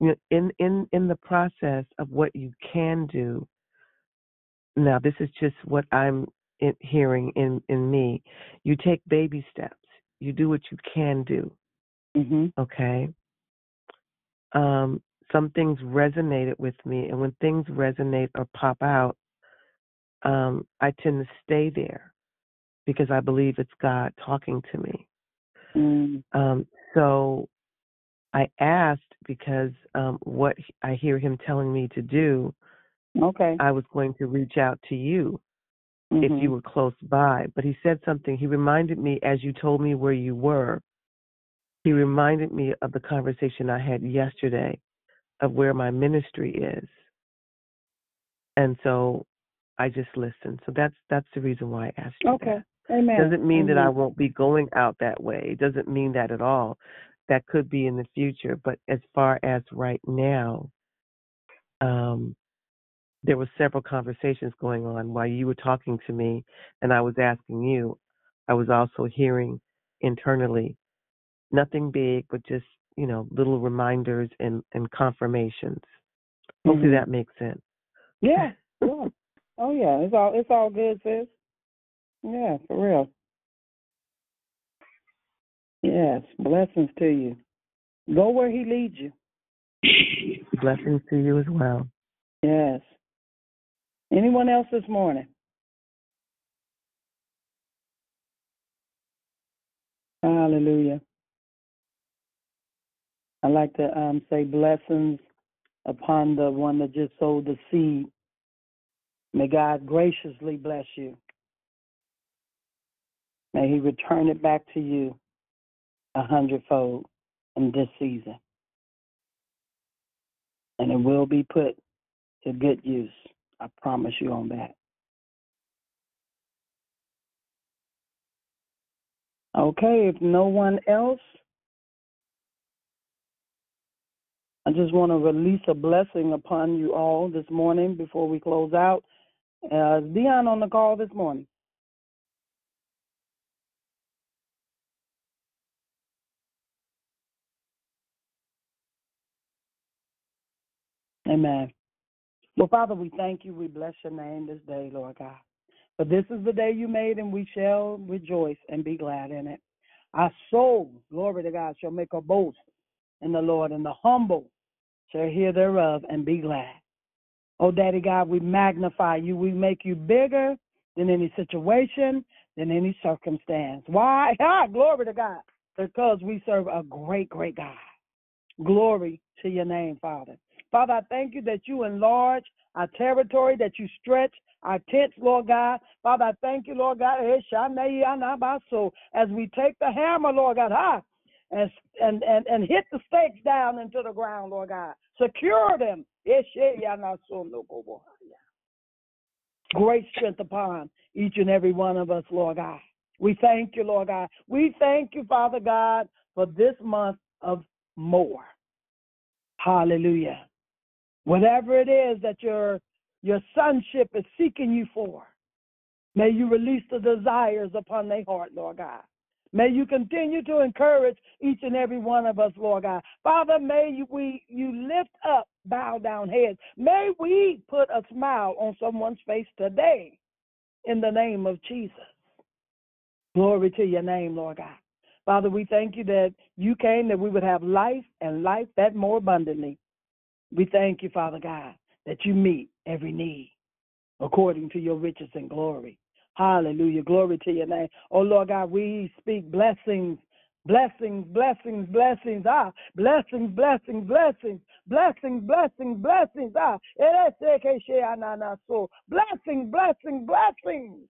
You know, in in in the process of what you can do. Now, this is just what I'm in, hearing in in me. You take baby steps. You do what you can do. Mhm. Okay. Um, some things resonated with me, and when things resonate or pop out, um, I tend to stay there because I believe it's God talking to me. Mm. Um, so I asked because um, what I hear him telling me to do, Okay. I was going to reach out to you if Mhm. you were close by. But he said something. He reminded me, as you told me where you were, he reminded me of the conversation I had yesterday of where my ministry is. And so I just listened. So that's that's the reason why I asked you Okay. that. Amen. Doesn't mean that I won't be going out that way. It doesn't mean that at all. That could be in the future. But as far as right now, um, there were several conversations going on while you were talking to me and I was asking you. I was also hearing internally nothing big, but just, you know, little reminders and, and confirmations. Hopefully Mhm. that makes sense. Yeah. yeah. Oh yeah. It's all it's all good, sis. Yeah, for real. Yes. Blessings to you. Go where he leads you. Blessings to you as well. Yes. Anyone else this morning? Hallelujah. I like to um, say blessings upon the one that just sowed the seed. May God graciously bless you. May He return it back to you a hundredfold in this season. And it will be put to good use. I promise you on that. Okay, if no one else, I just want to release a blessing upon you all this morning before we close out. Uh, Dion on the call this morning? Amen. Well, Father, we thank you. We bless your name this day, Lord God. For this is the day you made, and we shall rejoice and be glad in it. Our soul, glory to God, shall make a boast in the Lord, and the humble shall hear thereof and be glad. Oh, Daddy God, we magnify you. We make you bigger than any situation, than any circumstance. Why? <laughs> Ah, glory to God. Because we serve a great, great God. Glory to your name, Father. Father, I thank you that you enlarge our territory, that you stretch our tents, Lord God. Father, I thank you, Lord God, eh, as we take the hammer, Lord God, ah, and, and, and, and hit the stakes down into the ground, Lord God. Secure them. Eh. Great strength upon each and every one of us, Lord God. We thank you, Lord God. We thank you, Father God, for this month of more. Hallelujah. Whatever it is that your your sonship is seeking you for, may you release the desires upon their heart, Lord God. May you continue to encourage each and every one of us, Lord God. Father, may you, we you lift up bow down heads. May we put a smile on someone's face today in the name of Jesus. Glory to your name, Lord God. Father, we thank you that you came that we would have life and life that more abundantly. We thank you, Father God, that you meet every need according to your riches and glory. Hallelujah. Glory to your name. Oh, Lord God, we speak blessings, blessings, blessings, blessings. Ah, blessings, blessings, blessings, blessings, blessings, blessings. Ah, so blessings, blessings, blessings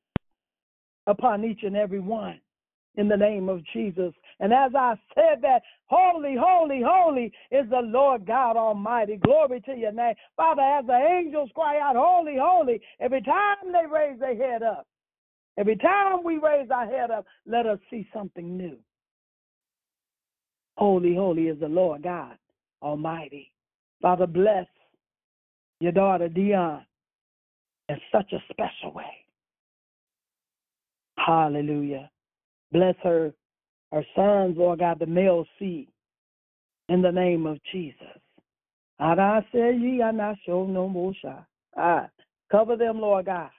upon each and every one in the name of Jesus. And as I said that, holy, holy, holy is the Lord God Almighty. Glory to your name. Father, as the angels cry out, holy, holy, every time they raise their head up, every time we raise our head up, let us see something new. Holy, holy is the Lord God Almighty. Father, bless your daughter Dion in such a special way. Hallelujah. Bless her, her sons, Lord God, the male seed, in the name of Jesus. And I say ye are not show no more shy. Ah, cover them, Lord God.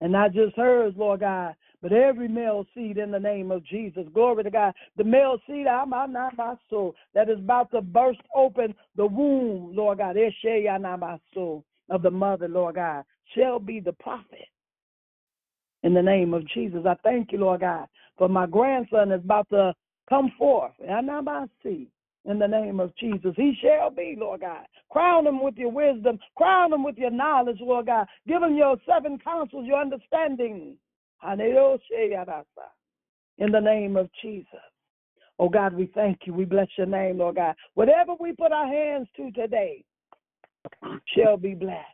And not just hers, Lord God, but every male seed in the name of Jesus. Glory to God. The male seed, I'm not my soul, that is about to burst open the womb, Lord God, my soul of the mother, Lord God, shall be the prophet in the name of Jesus. I thank you, Lord God, for my grandson is about to come forth. And I see in the name of Jesus. He shall be, Lord God. Crown him with your wisdom. Crown him with your knowledge, Lord God. Give him your seven counsels, your understanding. In the name of Jesus. Oh God, we thank you. We bless your name, Lord God. Whatever we put our hands to today shall be blessed.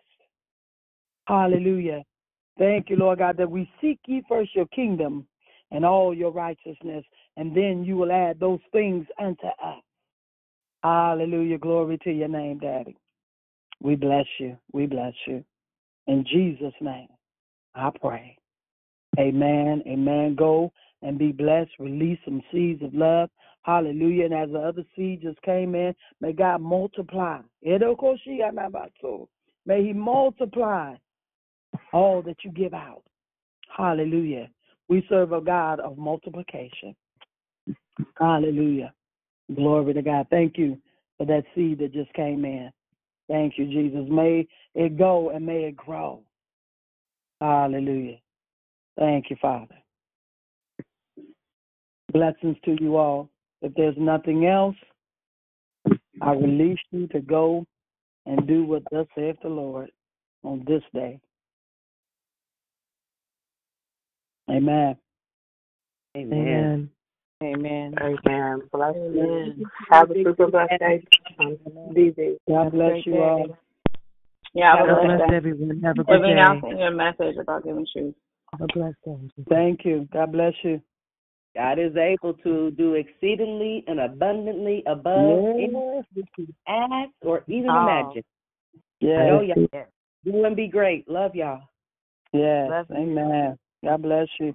Hallelujah. Thank you, Lord God, that we seek ye first your kingdom and all your righteousness, and then you will add those things unto us. Hallelujah. Glory to your name, Daddy. We bless you. We bless you. In Jesus' name, I pray. Amen. Amen. Go and be blessed. Release some seeds of love. Hallelujah. And as the other seed just came in, may God multiply. May He multiply all that you give out. Hallelujah. We serve a God of multiplication. Hallelujah. Glory to God. Thank you for that seed that just came in. Thank you, Jesus. May it go and may it grow. Hallelujah. Thank you, Father. Blessings to you all. If there's nothing else, I release you to go and do what thus saith the Lord on this day. Amen. Amen. Amen. Amen. Bless you. Have a super blessed day. BB. God bless you all. Yeah, have a God blessed bless day. everyone. Have a good be day. announcing your message about giving shoes. Have a blessed day. Thank you. God bless you. God is able to do exceedingly and abundantly above anything we ask or even Oh. imagine. Yes. I know y'all do and be great. Love y'all. Yes. Amen. God bless you.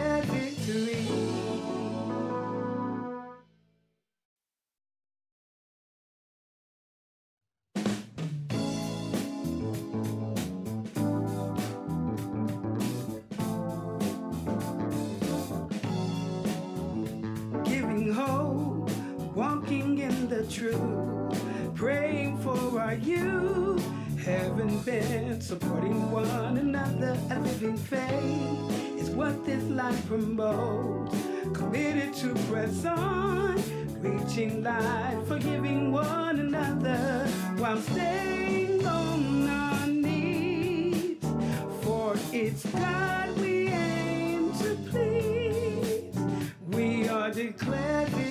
the truth, praying for our youth. Having been supporting one another, a living faith is what this life promotes. Committed to press on, reaching light, forgiving one another while staying on our knees. For it's God we aim to please. We are declared